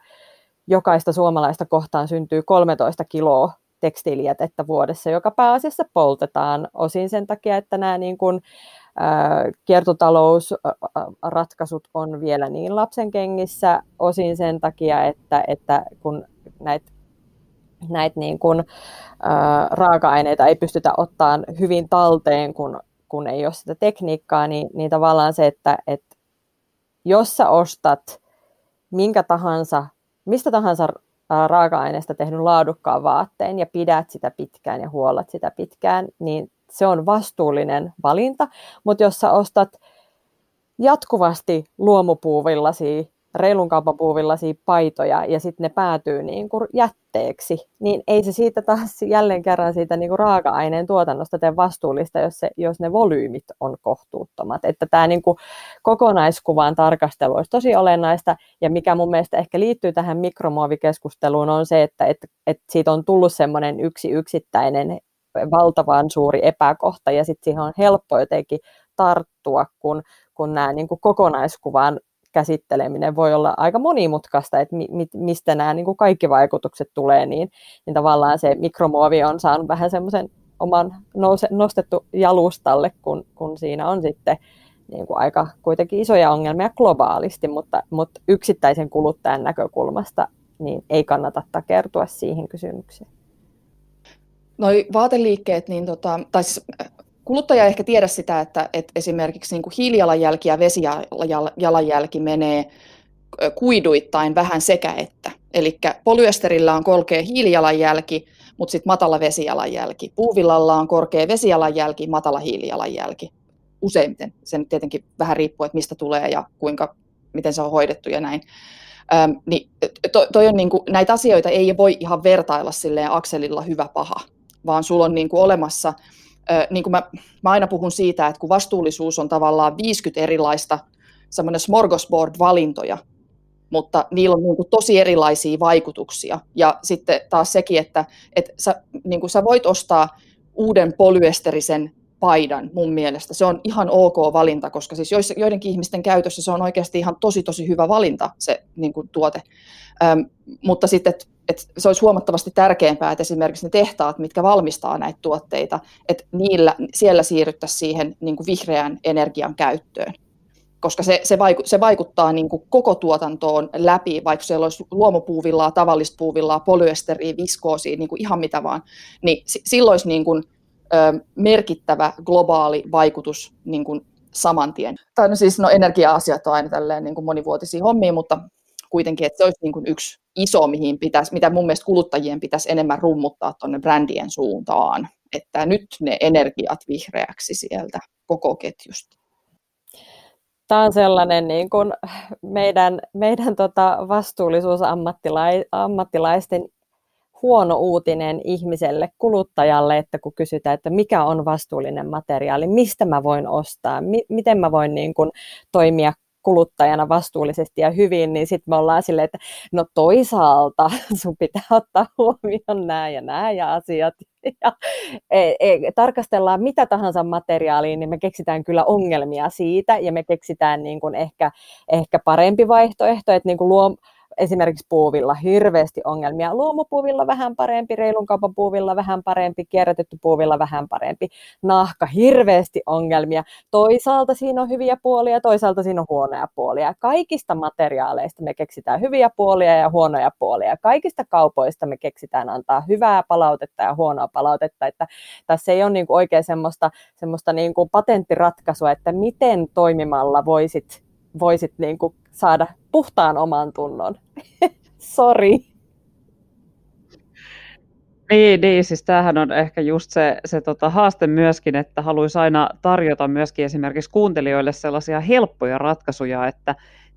S4: jokaista suomalaista kohtaan syntyy 13 kiloa tekstiilijätettä vuodessa, joka pääasiassa poltetaan osin sen takia, että nämä niin kuin, kiertotalousratkaisut on vielä niin lapsen kengissä, osin sen takia, että, että kun näitä näitä niin kuin, ää, raaka-aineita ei pystytä ottamaan hyvin talteen, kun, kun ei ole sitä tekniikkaa, niin, niin tavallaan se, että, että jos sä ostat minkä tahansa, mistä tahansa raaka-aineesta tehnyt laadukkaan vaatteen ja pidät sitä pitkään ja huollat sitä pitkään, niin se on vastuullinen valinta, mutta jos sä ostat jatkuvasti luomupuuvillasia, reilun kaupapuuvillaisia paitoja ja sitten ne päätyy niin kuin jätteeksi, niin ei se siitä taas jälleen kerran siitä niin kuin raaka-aineen tuotannosta tee vastuullista, jos, se, jos ne volyymit on kohtuuttomat. Että tämä niin kuin kokonaiskuvan tarkastelu olisi tosi olennaista ja mikä mun mielestä ehkä liittyy tähän mikromuovikeskusteluun on se, että, että, että siitä on tullut semmoinen yksi yksittäinen valtavan suuri epäkohta ja sitten siihen on helppo jotenkin tarttua, kun, kun nämä niin kuin kokonaiskuvan käsitteleminen voi olla aika monimutkaista, että mi, mi, mistä nämä niin kuin kaikki vaikutukset tulee, niin, niin tavallaan se mikromuovi on saanut vähän semmoisen oman nouse, nostettu jalustalle, kun, kun siinä on sitten niin kuin aika kuitenkin isoja ongelmia globaalisti, mutta, mutta yksittäisen kuluttajan näkökulmasta niin ei kannata takertua siihen kysymykseen.
S3: Noi vaateliikkeet, niin tota, tai siis äh, kuluttaja ei ehkä tiedä sitä, että, että esimerkiksi niin kuin hiilijalanjälki ja vesijalanjälki menee kuiduittain vähän sekä että. Eli polyesterillä on korkea hiilijalanjälki, mutta sitten matala vesijalanjälki. Puuvillalla on korkea vesijalanjälki, matala hiilijalanjälki. Useimmiten. Sen tietenkin vähän riippuu, että mistä tulee ja kuinka, miten se on hoidettu ja näin. Öm, niin to, toi on niin kuin, näitä asioita ei voi ihan vertailla silleen akselilla hyvä paha vaan sulla on niin kuin olemassa, niin kuin mä, mä aina puhun siitä, että kun vastuullisuus on tavallaan 50 erilaista semmoinen smorgasbord-valintoja, mutta niillä on niin kuin tosi erilaisia vaikutuksia. Ja sitten taas sekin, että, että sä, niin kuin sä voit ostaa uuden polyesterisen paidan mun mielestä. Se on ihan ok valinta, koska siis joidenkin ihmisten käytössä se on oikeasti ihan tosi tosi hyvä valinta se niin kuin tuote. Öm, mutta sitten, että et se olisi huomattavasti tärkeämpää, että esimerkiksi ne tehtaat, mitkä valmistaa näitä tuotteita, että niillä, siellä siirryttäisiin siihen niin kuin vihreän energian käyttöön. Koska se, se, vaiku, se vaikuttaa niin kuin koko tuotantoon läpi, vaikka siellä olisi luomupuuvillaa, tavallista puuvillaa, polyesteriä, viskoosia, niin kuin ihan mitä vaan, niin silloin olisi niin kuin, merkittävä globaali vaikutus niin kuin saman tien. Tai no siis no energia-asiat on aina tälleen niin kuin monivuotisia hommia, mutta kuitenkin, että se olisi niin kuin yksi iso, mihin pitäisi, mitä mun mielestä kuluttajien pitäisi enemmän rummuttaa tuonne brändien suuntaan, että nyt ne energiat vihreäksi sieltä koko ketjusta.
S4: Tämä on sellainen niin kuin meidän, meidän tota vastuullisuusammattilaisten huono uutinen ihmiselle, kuluttajalle, että kun kysytään, että mikä on vastuullinen materiaali, mistä mä voin ostaa, mi- miten mä voin niin kuin toimia kuluttajana vastuullisesti ja hyvin, niin sitten me ollaan silleen, että no toisaalta sun pitää ottaa huomioon nämä ja nämä ja asiat. Ja e, e, tarkastellaan mitä tahansa materiaalia, niin me keksitään kyllä ongelmia siitä ja me keksitään niin kuin ehkä, ehkä parempi vaihtoehto, että niin kuin luo, esimerkiksi puuvilla hirveästi ongelmia. Luomupuuvilla vähän parempi, reilun kaupan puuvilla vähän parempi, kierrätetty puuvilla vähän parempi. Nahka hirveästi ongelmia. Toisaalta siinä on hyviä puolia, toisaalta siinä on huonoja puolia. Kaikista materiaaleista me keksitään hyviä puolia ja huonoja puolia. Kaikista kaupoista me keksitään antaa hyvää palautetta ja huonoa palautetta. Että tässä ei ole niin kuin oikein semmoista, semmoista niin kuin patenttiratkaisua, että miten toimimalla voisit, voisit niin kuin saada puhtaan oman tunnon. Sori.
S1: Niin, niin, siis tämähän on ehkä just se, se tota haaste myöskin, että haluaisi aina tarjota myöskin esimerkiksi kuuntelijoille sellaisia helppoja ratkaisuja, että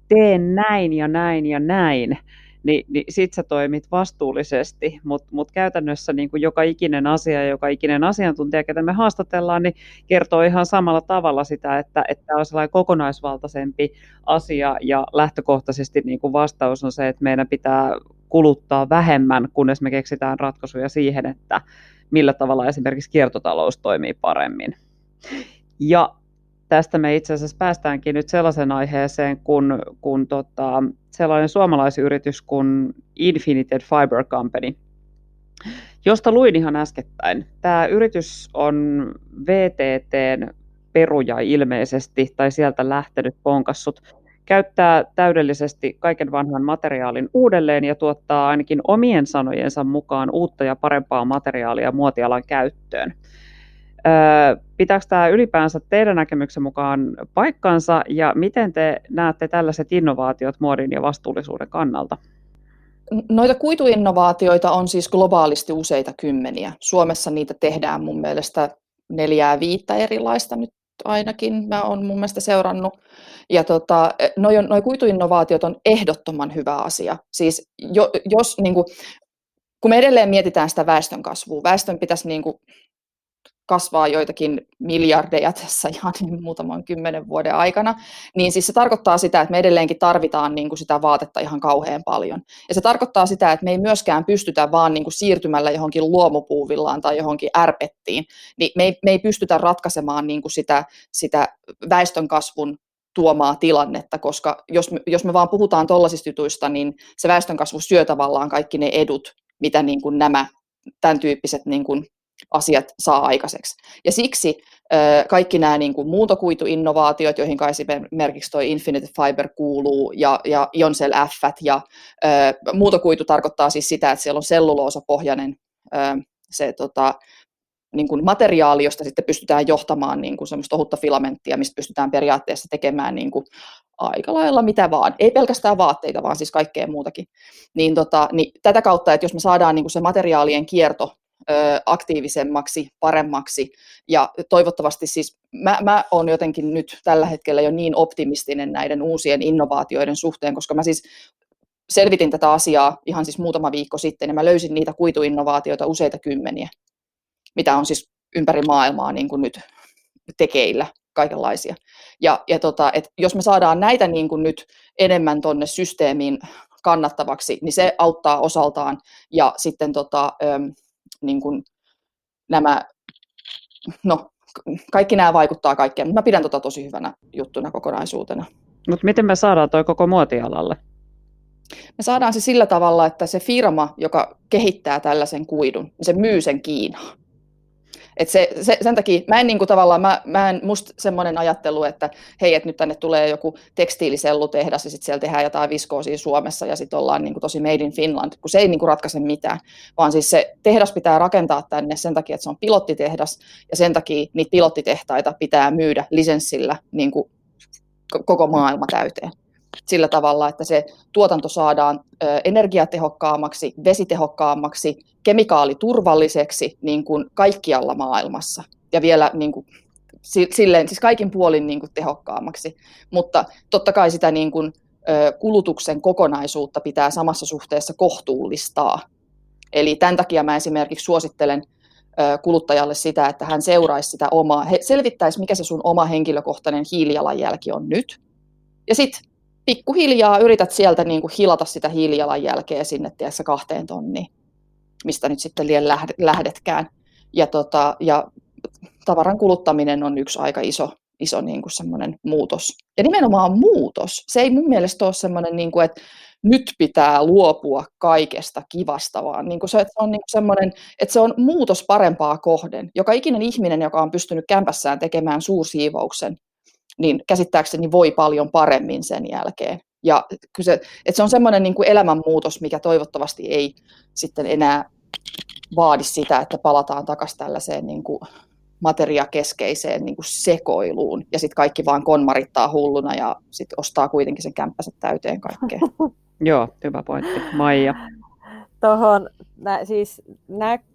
S1: teen näin ja näin ja näin, niin, niin sit sä toimit vastuullisesti, mutta mut käytännössä niin kuin joka ikinen asia ja joka ikinen asiantuntija, ketä me haastatellaan, niin kertoo ihan samalla tavalla sitä, että, että on sellainen kokonaisvaltaisempi asia ja lähtökohtaisesti niin kuin vastaus on se, että meidän pitää kuluttaa vähemmän, kunnes me keksitään ratkaisuja siihen, että millä tavalla esimerkiksi kiertotalous toimii paremmin. Ja tästä me itse asiassa päästäänkin nyt sellaisen aiheeseen, kun, kun tota, sellainen suomalaisyritys kuin Infinited Fiber Company, josta luin ihan äskettäin. Tämä yritys on VTTn peruja ilmeisesti, tai sieltä lähtenyt ponkassut, käyttää täydellisesti kaiken vanhan materiaalin uudelleen ja tuottaa ainakin omien sanojensa mukaan uutta ja parempaa materiaalia muotialan käyttöön. Pitääkö tämä ylipäänsä teidän näkemyksen mukaan paikkansa ja miten te näette tällaiset innovaatiot muodin ja vastuullisuuden kannalta?
S3: Noita kuituinnovaatioita on siis globaalisti useita kymmeniä. Suomessa niitä tehdään mun mielestä neljää viittä erilaista nyt ainakin. Mä oon mun mielestä seurannut. Ja tota, noi, noi kuituinnovaatiot on ehdottoman hyvä asia. Siis jo, jos, niin kuin, kun me edelleen mietitään sitä väestön kasvua, väestön pitäisi niin kuin, kasvaa joitakin miljardeja tässä ihan niin muutaman kymmenen vuoden aikana, niin siis se tarkoittaa sitä, että me edelleenkin tarvitaan niin kuin sitä vaatetta ihan kauhean paljon. Ja se tarkoittaa sitä, että me ei myöskään pystytä vaan niin kuin siirtymällä johonkin luomupuuvillaan tai johonkin ärpettiin, niin me ei, me ei pystytä ratkaisemaan niin kuin sitä, sitä väestön kasvun tuomaa tilannetta, koska jos me, jos me vaan puhutaan tuollaisista jutuista, niin se väestönkasvu syö tavallaan kaikki ne edut, mitä niin kuin nämä tämän tyyppiset niin kuin asiat saa aikaiseksi. Ja siksi kaikki nämä niin kuin muuntokuituinnovaatiot, joihin esimerkiksi tuo Infinite Fiber kuuluu, ja, ja Ioncell F, ja ö, muuntokuitu tarkoittaa siis sitä, että siellä on selluloosapohjainen ö, se tota, niin kuin materiaali, josta sitten pystytään johtamaan niin kuin semmoista ohutta filamenttia, mistä pystytään periaatteessa tekemään niin kuin aika lailla mitä vaan. Ei pelkästään vaatteita, vaan siis kaikkea muutakin. Niin, tota, niin tätä kautta, että jos me saadaan niin kuin se materiaalien kierto aktiivisemmaksi, paremmaksi ja toivottavasti siis mä, mä olen jotenkin nyt tällä hetkellä jo niin optimistinen näiden uusien innovaatioiden suhteen, koska mä siis selvitin tätä asiaa ihan siis muutama viikko sitten ja mä löysin niitä kuituinnovaatioita useita kymmeniä, mitä on siis ympäri maailmaa niin kuin nyt tekeillä kaikenlaisia. Ja, ja tota, et jos me saadaan näitä niin kuin nyt enemmän tuonne systeemiin kannattavaksi, niin se auttaa osaltaan ja sitten tota, niin kuin nämä, no kaikki nämä vaikuttaa kaikkeen, mutta mä pidän tota tosi hyvänä juttuna kokonaisuutena.
S1: Mutta miten me saadaan toi koko muotialalle?
S3: Me saadaan se sillä tavalla, että se firma, joka kehittää tällaisen kuidun, se myy sen Kiinaan. Et se, se, sen takia mä en niin kuin tavallaan, mä, mä en, musta semmoinen ajattelu, että hei, että nyt tänne tulee joku tekstiilisellutehdas ja sitten siellä tehdään jotain viskoosia Suomessa ja sitten ollaan niin kuin tosi made in Finland, kun se ei niin kuin ratkaise mitään, vaan siis se tehdas pitää rakentaa tänne sen takia, että se on pilottitehdas ja sen takia niitä pilottitehtaita pitää myydä lisenssillä niin kuin koko maailma täyteen. Sillä tavalla, että se tuotanto saadaan energiatehokkaammaksi, vesitehokkaammaksi, kemikaaliturvalliseksi niin kuin kaikkialla maailmassa ja vielä niin kuin, silleen, siis kaikin puolin niin kuin tehokkaammaksi. Mutta totta kai sitä niin kuin, kulutuksen kokonaisuutta pitää samassa suhteessa kohtuullistaa. Eli tämän takia mä esimerkiksi suosittelen kuluttajalle sitä, että hän seuraisi sitä omaa, selvittäisi mikä se sun oma henkilökohtainen hiilijalanjälki on nyt. Ja sitten pikkuhiljaa yrität sieltä niin kuin hilata sitä hiilijalanjälkeä sinne tiedätkö, kahteen tonniin, mistä nyt sitten liian lähdetkään. Ja, tota, ja tavaran kuluttaminen on yksi aika iso, iso niin kuin semmoinen muutos. Ja nimenomaan muutos. Se ei mun mielestä ole semmoinen, niin kuin, että nyt pitää luopua kaikesta kivasta, vaan niin kuin se, että on niin kuin semmoinen, että se on muutos parempaa kohden. Joka ikinen ihminen, joka on pystynyt kämpässään tekemään suursiivouksen, niin käsittääkseni voi paljon paremmin sen jälkeen. Ja se, että se on semmoinen niin kuin elämänmuutos, mikä toivottavasti ei sitten enää vaadi sitä, että palataan takaisin tällaiseen niin kuin materiakeskeiseen niin kuin sekoiluun, ja sitten kaikki vaan konmarittaa hulluna, ja sitten ostaa kuitenkin sen kämppänsä täyteen kaikkea.
S1: Joo, hyvä pointti. Maija.
S4: Tuohon, siis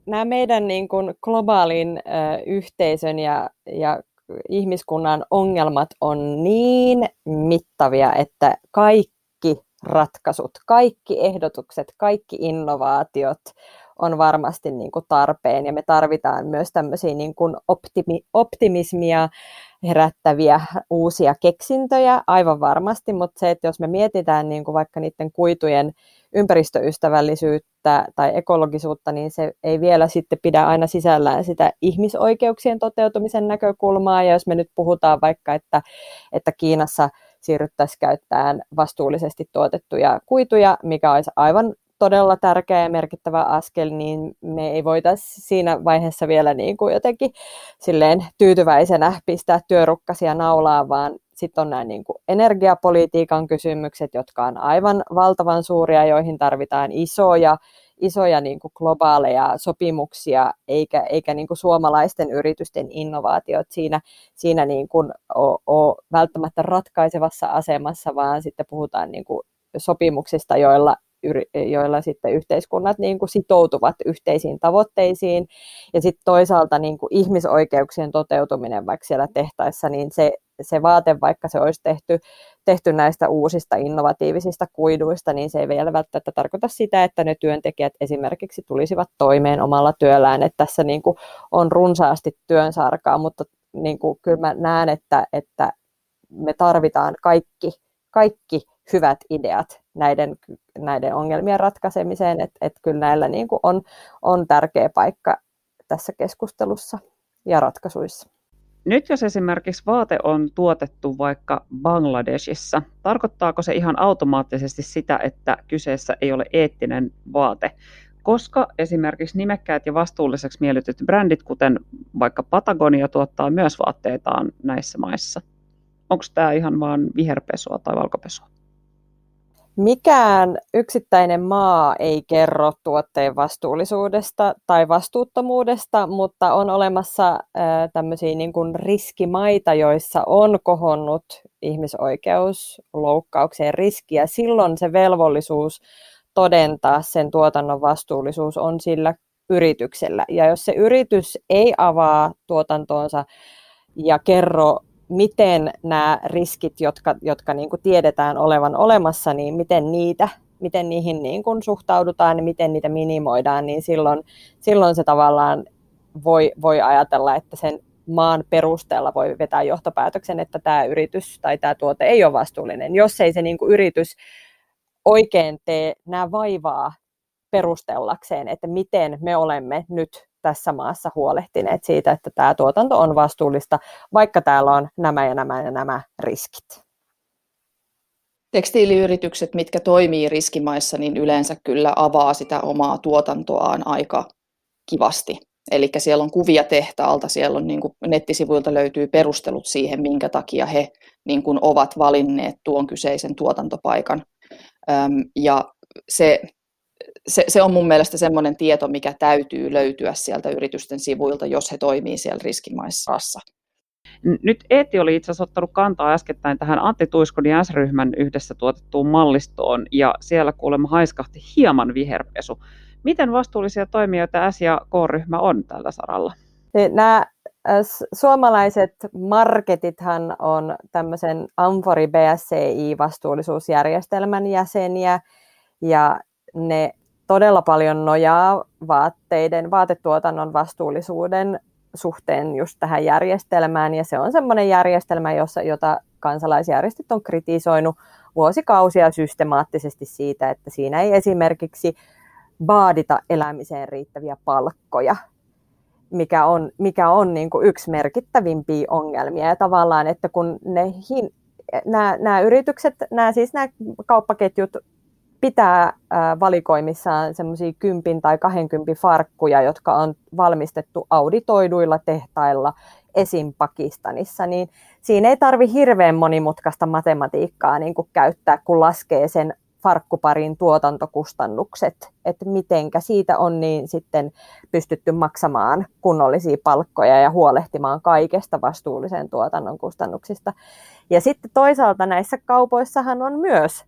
S4: nämä meidän niin kuin globaalin ö, yhteisön ja, ja ihmiskunnan ongelmat on niin mittavia, että kaikki ratkaisut, kaikki ehdotukset, kaikki innovaatiot on varmasti niin kuin tarpeen. Ja me tarvitaan myös tämmöisiä niin kuin optimi, optimismia herättäviä uusia keksintöjä aivan varmasti, mutta se, että jos me mietitään niin kuin vaikka niiden kuitujen ympäristöystävällisyyttä tai ekologisuutta, niin se ei vielä sitten pidä aina sisällään sitä ihmisoikeuksien toteutumisen näkökulmaa. Ja jos me nyt puhutaan vaikka, että, että Kiinassa siirryttäisiin käyttämään vastuullisesti tuotettuja kuituja, mikä olisi aivan todella tärkeä ja merkittävä askel, niin me ei voitaisiin siinä vaiheessa vielä niin kuin jotenkin silleen tyytyväisenä pistää työrukkasia naulaan, vaan sitten on nämä niin kuin energiapolitiikan kysymykset, jotka on aivan valtavan suuria, joihin tarvitaan isoja, isoja niin kuin globaaleja sopimuksia, eikä, eikä niin kuin suomalaisten yritysten innovaatiot siinä, siinä niin kuin ole välttämättä ratkaisevassa asemassa, vaan sitten puhutaan niin kuin sopimuksista, joilla joilla sitten yhteiskunnat niin kuin sitoutuvat yhteisiin tavoitteisiin. Ja sitten toisaalta niin kuin ihmisoikeuksien toteutuminen vaikka siellä tehtaissa, niin se, se vaate, vaikka se olisi tehty, tehty näistä uusista innovatiivisista kuiduista, niin se ei vielä välttämättä tarkoita sitä, että ne työntekijät esimerkiksi tulisivat toimeen omalla työllään. Että tässä niin kuin on runsaasti työnsarkaa, mutta niin kuin kyllä mä näen, että, että me tarvitaan kaikki, kaikki hyvät ideat näiden, näiden ongelmien ratkaisemiseen, että et kyllä näillä niin kuin on, on tärkeä paikka tässä keskustelussa ja ratkaisuissa.
S1: Nyt jos esimerkiksi vaate on tuotettu vaikka Bangladesissa, tarkoittaako se ihan automaattisesti sitä, että kyseessä ei ole eettinen vaate? Koska esimerkiksi nimekkäät ja vastuulliseksi miellytyt brändit, kuten vaikka Patagonia, tuottaa myös vaatteitaan näissä maissa. Onko tämä ihan vain viherpesua tai valkopesua?
S4: Mikään yksittäinen maa ei kerro tuotteen vastuullisuudesta tai vastuuttomuudesta, mutta on olemassa tämmöisiä niin kuin riskimaita, joissa on kohonnut ihmisoikeusloukkaukseen riski, ja silloin se velvollisuus todentaa sen tuotannon vastuullisuus on sillä yrityksellä. Ja jos se yritys ei avaa tuotantoonsa ja kerro miten nämä riskit, jotka, jotka niin kuin tiedetään olevan olemassa, niin miten niitä miten niihin niin kuin suhtaudutaan ja miten niitä minimoidaan, niin silloin, silloin se tavallaan voi, voi ajatella, että sen maan perusteella voi vetää johtopäätöksen, että tämä yritys tai tämä tuote ei ole vastuullinen. Jos ei se niin kuin yritys oikein tee nämä vaivaa perustellakseen, että miten me olemme nyt tässä maassa huolehtineet siitä, että tämä tuotanto on vastuullista, vaikka täällä on nämä ja nämä ja nämä riskit.
S3: Tekstiiliyritykset, mitkä toimii riskimaissa, niin yleensä kyllä avaa sitä omaa tuotantoaan aika kivasti. Eli siellä on kuvia tehtaalta, siellä on niin kuin nettisivuilta löytyy perustelut siihen, minkä takia he niin kuin ovat valinneet tuon kyseisen tuotantopaikan. Ja se, se, se on mun mielestä semmoinen tieto, mikä täytyy löytyä sieltä yritysten sivuilta, jos he toimii siellä riskimaissa.
S1: Nyt Eetti oli itse asiassa ottanut kantaa äskettäin tähän Antti Tuiskon ja S-ryhmän yhdessä tuotettuun mallistoon, ja siellä kuulemma haiskahti hieman viherpesu. Miten vastuullisia toimijoita S- ja K-ryhmä on tällä saralla?
S4: Nämä suomalaiset marketithan on tämmöisen Amfori BSCI-vastuullisuusjärjestelmän jäseniä, ja ne todella paljon nojaa vaatteiden, vaatetuotannon vastuullisuuden suhteen just tähän järjestelmään, ja se on semmoinen järjestelmä, jossa, jota kansalaisjärjestöt on kritisoinut vuosikausia systemaattisesti siitä, että siinä ei esimerkiksi vaadita elämiseen riittäviä palkkoja, mikä on, mikä on niin kuin yksi merkittävimpiä ongelmia. Ja tavallaan, että kun ne hin, nämä, nämä yritykset, nämä, siis nämä kauppaketjut pitää valikoimissaan semmoisia kympin tai kahdenkympin farkkuja, jotka on valmistettu auditoiduilla tehtailla esim. Pakistanissa, niin siinä ei tarvi hirveän monimutkaista matematiikkaa niin kuin käyttää, kun laskee sen farkkuparin tuotantokustannukset, että mitenkä siitä on niin sitten pystytty maksamaan kunnollisia palkkoja ja huolehtimaan kaikesta vastuullisen tuotannon kustannuksista. Ja sitten toisaalta näissä kaupoissahan on myös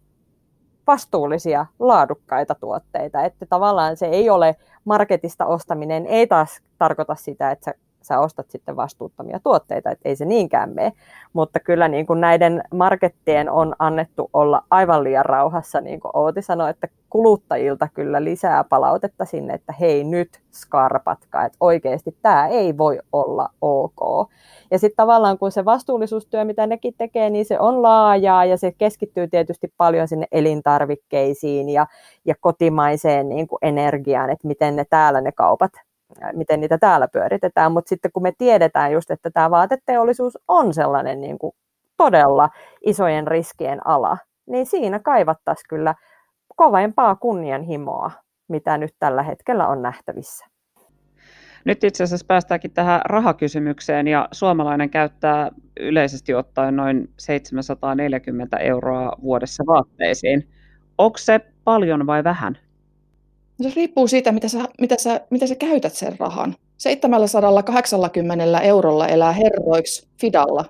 S4: vastuullisia, laadukkaita tuotteita. Että tavallaan se ei ole marketista ostaminen, ei taas tarkoita sitä, että sä sä ostat sitten vastuuttomia tuotteita, että ei se niinkään mene. Mutta kyllä niin kuin näiden markettien on annettu olla aivan liian rauhassa, niin kuin Ooti sanoi, että kuluttajilta kyllä lisää palautetta sinne, että hei nyt skarpatka, että oikeasti tämä ei voi olla ok. Ja sitten tavallaan kun se vastuullisuustyö, mitä nekin tekee, niin se on laajaa ja se keskittyy tietysti paljon sinne elintarvikkeisiin ja, ja kotimaiseen niin kuin energiaan, että miten ne täällä ne kaupat miten niitä täällä pyöritetään, mutta sitten kun me tiedetään just, että tämä vaateteollisuus on sellainen niin kuin todella isojen riskien ala, niin siinä kaivattaisiin kyllä kovempaa kunnianhimoa, mitä nyt tällä hetkellä on nähtävissä.
S1: Nyt itse asiassa päästäänkin tähän rahakysymykseen ja suomalainen käyttää yleisesti ottaen noin 740 euroa vuodessa vaatteisiin. Onko se paljon vai vähän?
S3: Se riippuu siitä, mitä sä, mitä sä, mitä sä käytät sen rahan. 780 eurolla elää herroiksi Fidalla,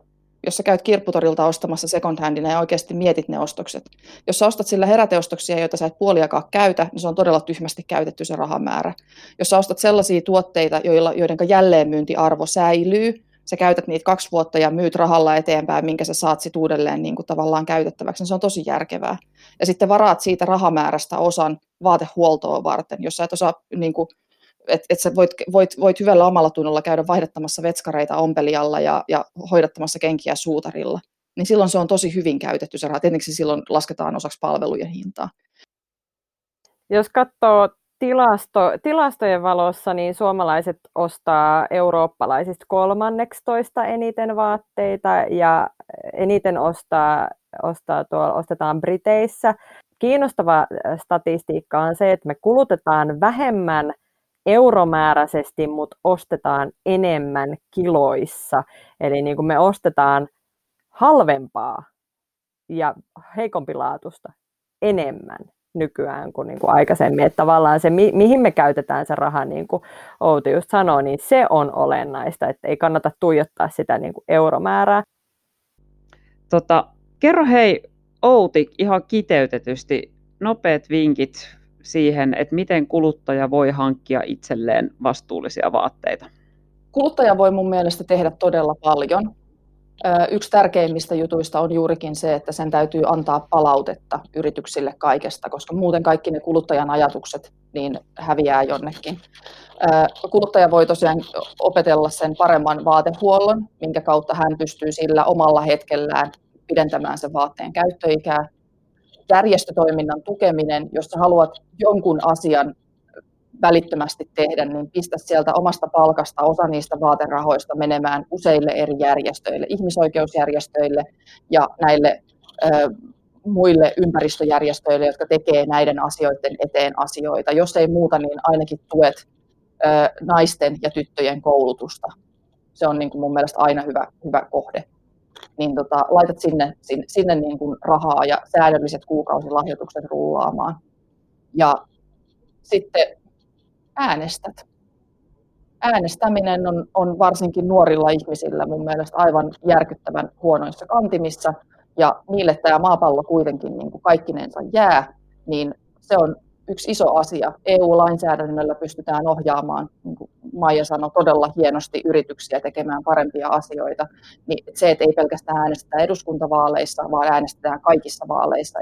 S3: jos sä käyt kirpputorilta ostamassa second handina ja oikeasti mietit ne ostokset. Jos sä ostat sillä heräteostoksia, joita sä et puoliakaan käytä, niin se on todella tyhmästi käytetty se rahamäärä. Jos sä ostat sellaisia tuotteita, joilla, joiden jälleenmyyntiarvo säilyy, sä käytät niitä kaksi vuotta ja myyt rahalla eteenpäin, minkä sä saat sit uudelleen niin kuin tavallaan käytettäväksi, niin se on tosi järkevää. Ja sitten varaat siitä rahamäärästä osan vaatehuoltoa varten, jos sä et osaa, niin kuin, että et sä voit, voit, voit hyvällä omalla tunnolla käydä vaihdattamassa vetskareita ompelijalla ja, ja hoidattamassa kenkiä suutarilla, niin silloin se on tosi hyvin käytetty se raha. Tietenkin se silloin lasketaan osaksi palvelujen hintaa.
S4: Jos katsoo tilasto, tilastojen valossa niin suomalaiset ostaa eurooppalaisista kolmanneksi toista eniten vaatteita ja eniten ostaa, ostaa tuolla, ostetaan Briteissä. Kiinnostava äh, statistiikka on se, että me kulutetaan vähemmän euromääräisesti, mutta ostetaan enemmän kiloissa. Eli niin kuin me ostetaan halvempaa ja heikompilaatusta enemmän nykyään kuin, niin kuin aikaisemmin. Että tavallaan se, mi- mihin me käytetään se raha, niin kuin Outi just sanoi, niin se on olennaista, että ei kannata tuijottaa sitä niin kuin euromäärää.
S1: Tota, kerro hei Outi ihan kiteytetysti nopeat vinkit siihen, että miten kuluttaja voi hankkia itselleen vastuullisia vaatteita?
S3: Kuluttaja voi mun mielestä tehdä todella paljon. Yksi tärkeimmistä jutuista on juurikin se, että sen täytyy antaa palautetta yrityksille kaikesta, koska muuten kaikki ne kuluttajan ajatukset niin häviää jonnekin. Kuluttaja voi tosiaan opetella sen paremman vaatehuollon, minkä kautta hän pystyy sillä omalla hetkellään pidentämään sen vaatteen käyttöikää. Järjestötoiminnan tukeminen, jos haluat jonkun asian välittömästi tehdä, niin pistä sieltä omasta palkasta osa niistä vaaterahoista menemään useille eri järjestöille, ihmisoikeusjärjestöille ja näille ö, muille ympäristöjärjestöille, jotka tekee näiden asioiden eteen asioita. Jos ei muuta, niin ainakin tuet naisten ja tyttöjen koulutusta. Se on niin kuin mun mielestä aina hyvä, hyvä kohde. Niin tota, laitat sinne, sinne, sinne niin kuin rahaa ja säännölliset kuukausilahjoitukset rullaamaan. Ja sitten äänestät. Äänestäminen on, on varsinkin nuorilla ihmisillä mun mielestä aivan järkyttävän huonoissa kantimissa. Ja niille tämä maapallo kuitenkin niin kuin kaikkinensa jää, niin se on yksi iso asia. EU-lainsäädännöllä pystytään ohjaamaan, niin kuin Maija sanoi, todella hienosti yrityksiä tekemään parempia asioita. Niin se, että ei pelkästään äänestetä eduskuntavaaleissa, vaan äänestetään kaikissa vaaleissa.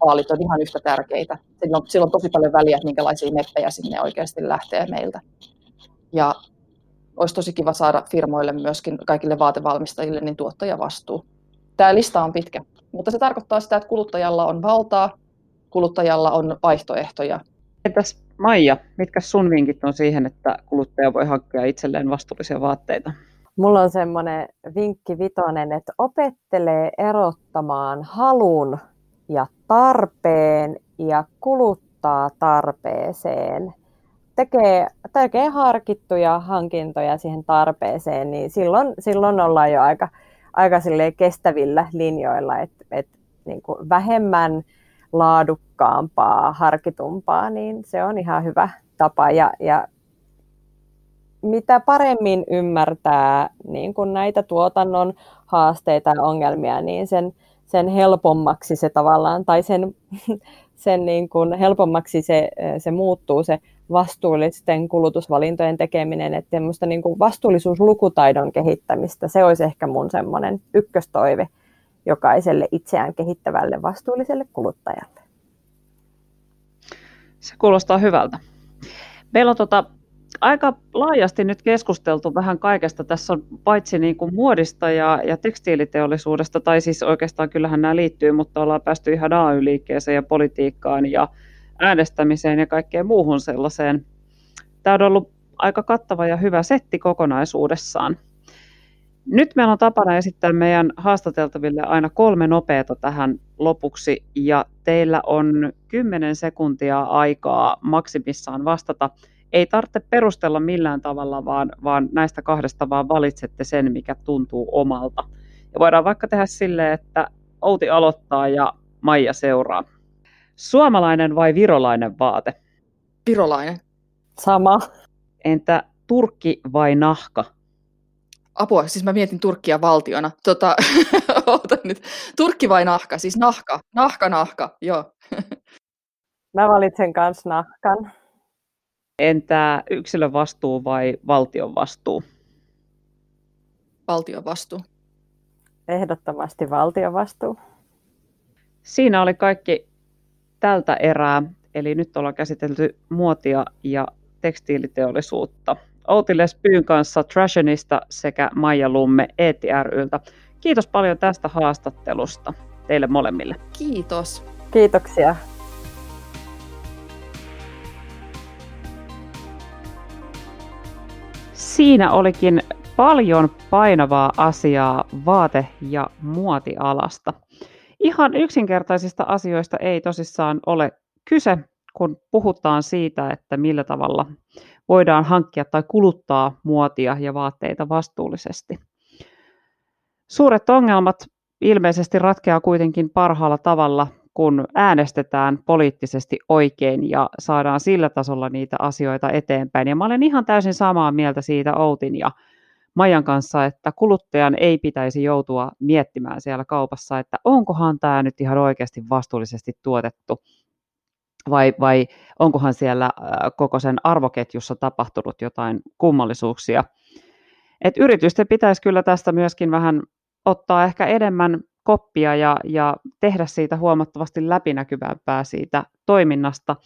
S3: EU-vaalit on ihan yhtä tärkeitä. Sillä on, sillä on tosi paljon väliä, että minkälaisia meppejä sinne oikeasti lähtee meiltä. Ja olisi tosi kiva saada firmoille myöskin kaikille vaatevalmistajille niin tuottajavastuu. Tämä lista on pitkä, mutta se tarkoittaa sitä, että kuluttajalla on valtaa, kuluttajalla on vaihtoehtoja.
S1: Entäs Maija, mitkä sun vinkit on siihen, että kuluttaja voi hankkia itselleen vastuullisia vaatteita?
S4: Mulla on semmoinen vinkki vitonen, että opettelee erottamaan halun ja tarpeen ja kuluttaa tarpeeseen. Tekee, tekee harkittuja hankintoja siihen tarpeeseen, niin silloin, silloin ollaan jo aika, aika kestävillä linjoilla, että, että niin vähemmän laadukkaampaa, harkitumpaa, niin se on ihan hyvä tapa. Ja, ja mitä paremmin ymmärtää niin näitä tuotannon haasteita ja ongelmia, niin sen, sen helpommaksi se tavallaan, tai sen, sen niin kuin helpommaksi se, se muuttuu se vastuullisten kulutusvalintojen tekeminen, että niin kuin vastuullisuuslukutaidon kehittämistä, se olisi ehkä mun semmoinen ykköstoive jokaiselle itseään kehittävälle vastuulliselle kuluttajalle.
S1: Se kuulostaa hyvältä. Meillä on tota, aika laajasti nyt keskusteltu vähän kaikesta. Tässä on paitsi niin kuin muodista ja, ja tekstiiliteollisuudesta, tai siis oikeastaan kyllähän nämä liittyy, mutta ollaan päästy ihan AY-liikkeeseen ja politiikkaan ja äänestämiseen ja kaikkeen muuhun sellaiseen. Tämä on ollut aika kattava ja hyvä setti kokonaisuudessaan. Nyt meillä on tapana esittää meidän haastateltaville aina kolme nopeata tähän lopuksi ja teillä on 10 sekuntia aikaa maksimissaan vastata. Ei tarvitse perustella millään tavalla, vaan, vaan näistä kahdesta vaan valitsette sen, mikä tuntuu omalta. Ja voidaan vaikka tehdä silleen, että Outi aloittaa ja Maija seuraa. Suomalainen vai virolainen vaate?
S3: Virolainen.
S4: Sama.
S1: Entä turkki vai nahka?
S3: apua, siis mä mietin Turkkia valtiona. Tota, oota nyt. Turkki vai nahka? Siis nahka. Nahka, nahka, joo.
S4: mä valitsen kans nahkan.
S1: Entä yksilön vastuu vai valtion vastuu?
S3: Valtion vastuu.
S4: Ehdottomasti valtion vastuu.
S1: Siinä oli kaikki tältä erää. Eli nyt ollaan käsitelty muotia ja tekstiiliteollisuutta. Outi Lespyyn kanssa Trashionista sekä Maija Lumme Eetti ryltä. Kiitos paljon tästä haastattelusta teille molemmille.
S3: Kiitos.
S4: Kiitoksia.
S1: Siinä olikin paljon painavaa asiaa vaate- ja muotialasta. Ihan yksinkertaisista asioista ei tosissaan ole kyse, kun puhutaan siitä, että millä tavalla voidaan hankkia tai kuluttaa muotia ja vaatteita vastuullisesti. Suuret ongelmat ilmeisesti ratkeaa kuitenkin parhaalla tavalla, kun äänestetään poliittisesti oikein ja saadaan sillä tasolla niitä asioita eteenpäin. Ja mä olen ihan täysin samaa mieltä siitä Outin ja Majan kanssa, että kuluttajan ei pitäisi joutua miettimään siellä kaupassa, että onkohan tämä nyt ihan oikeasti vastuullisesti tuotettu vai, vai onkohan siellä koko sen arvoketjussa tapahtunut jotain kummallisuuksia. Et yritysten pitäisi kyllä tästä myöskin vähän ottaa ehkä enemmän koppia ja, ja tehdä siitä huomattavasti läpinäkyvämpää siitä toiminnasta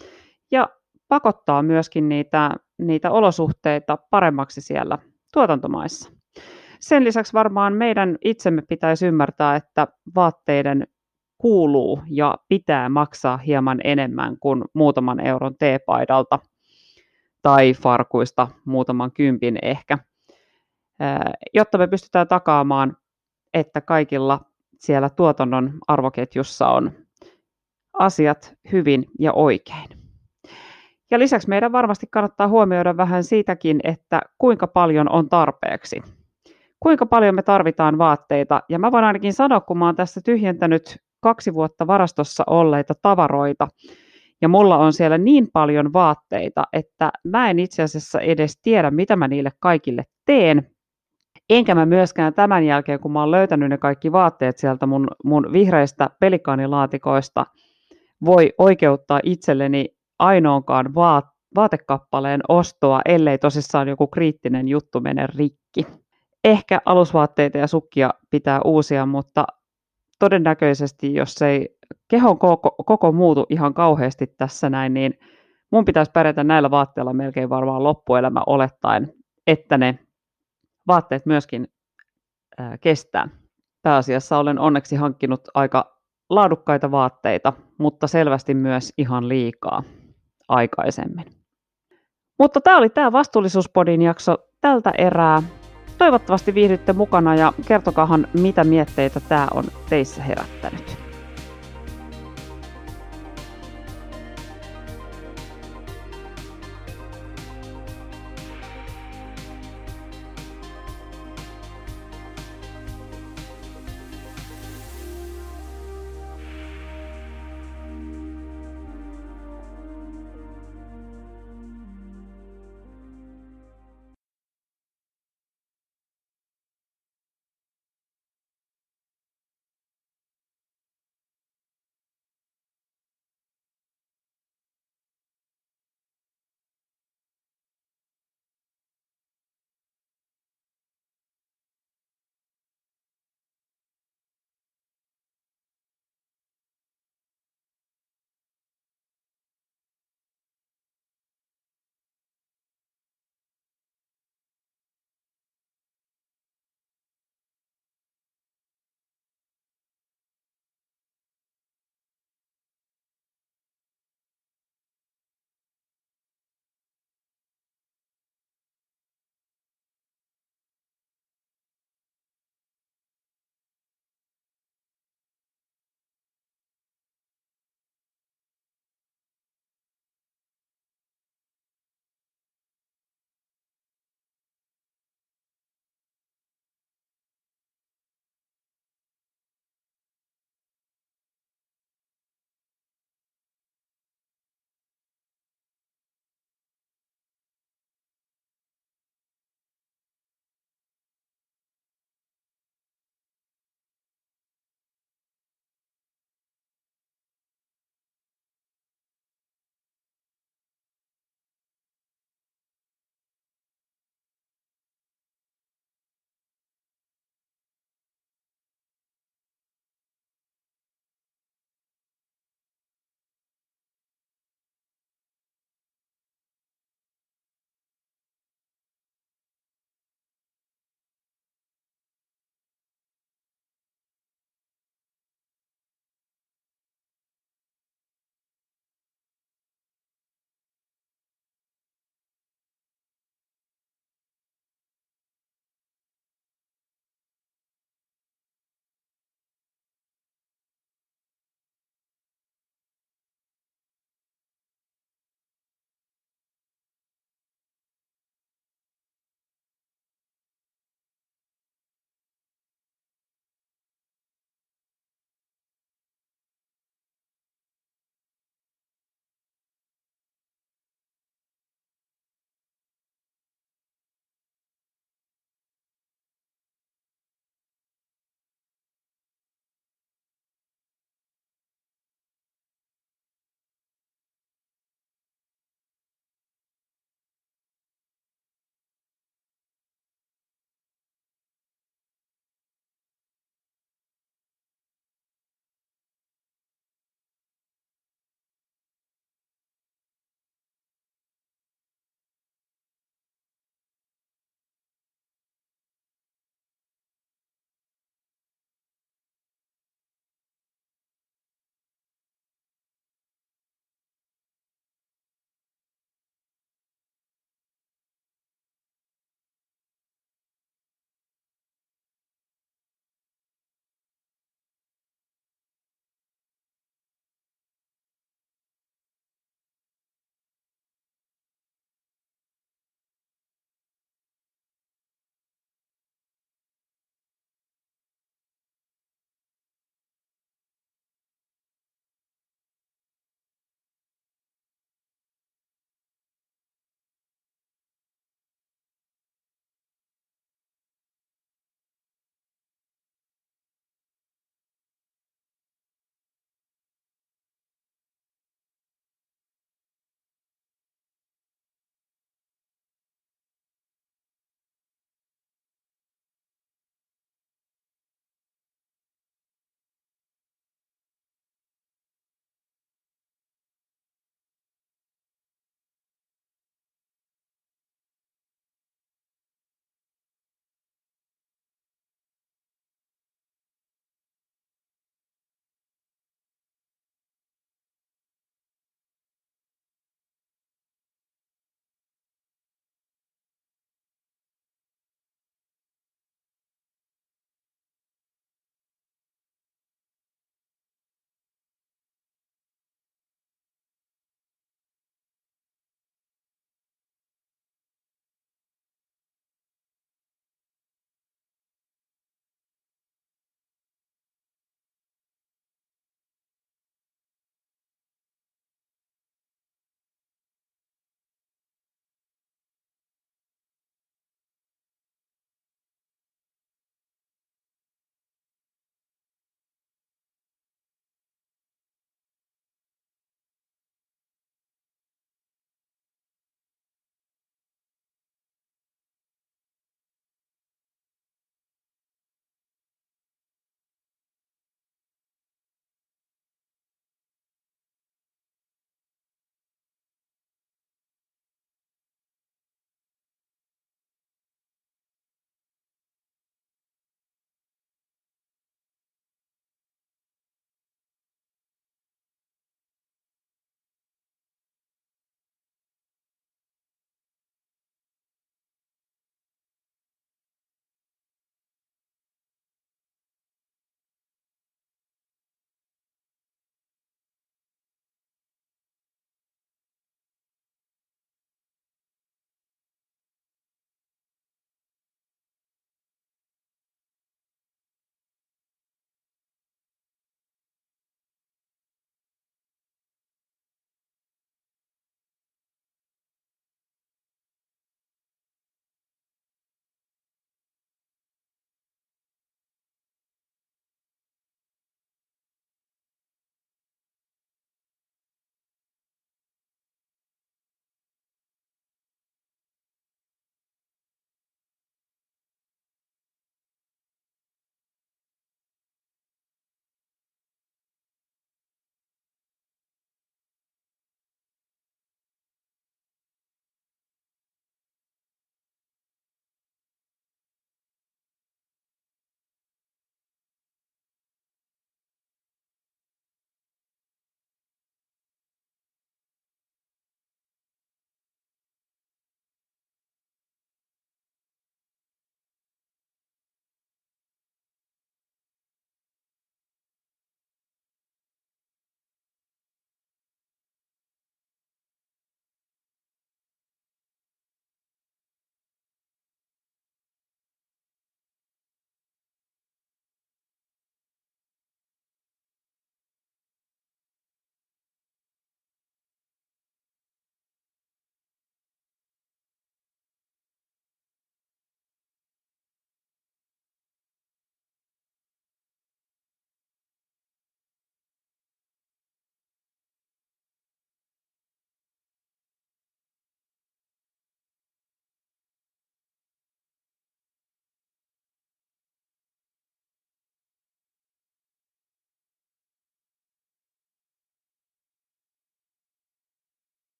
S1: ja pakottaa myöskin niitä, niitä olosuhteita paremmaksi siellä tuotantomaissa. Sen lisäksi varmaan meidän itsemme pitäisi ymmärtää, että vaatteiden kuuluu ja pitää maksaa hieman enemmän kuin muutaman euron teepaidalta tai farkuista muutaman kympin ehkä, jotta me pystytään takaamaan, että kaikilla siellä tuotannon arvoketjussa on asiat hyvin ja oikein. Ja lisäksi meidän varmasti kannattaa huomioida vähän siitäkin, että kuinka paljon on tarpeeksi. Kuinka paljon me tarvitaan vaatteita. Ja mä voin ainakin sanoa, kun mä oon tässä tyhjentänyt kaksi vuotta varastossa olleita tavaroita, ja mulla on siellä niin paljon vaatteita, että mä en itse asiassa edes tiedä, mitä mä niille kaikille teen. Enkä mä myöskään tämän jälkeen, kun mä oon löytänyt ne kaikki vaatteet sieltä mun, mun vihreistä pelikaanilaatikoista, voi oikeuttaa itselleni ainoankaan vaat, vaatekappaleen ostoa, ellei tosissaan joku kriittinen juttu mene rikki. Ehkä alusvaatteita ja sukkia pitää uusia, mutta todennäköisesti, jos ei kehon koko, koko muutu ihan kauheasti tässä näin, niin mun pitäisi pärjätä näillä vaatteilla melkein varmaan loppuelämä olettaen, että ne vaatteet myöskin ää, kestää. Pääasiassa olen onneksi hankkinut aika laadukkaita vaatteita, mutta selvästi myös ihan liikaa aikaisemmin. Mutta tämä oli tämä vastuullisuuspodin jakso tältä erää. Toivottavasti viihdytte mukana ja kertokaahan, mitä mietteitä tämä on teissä herättänyt.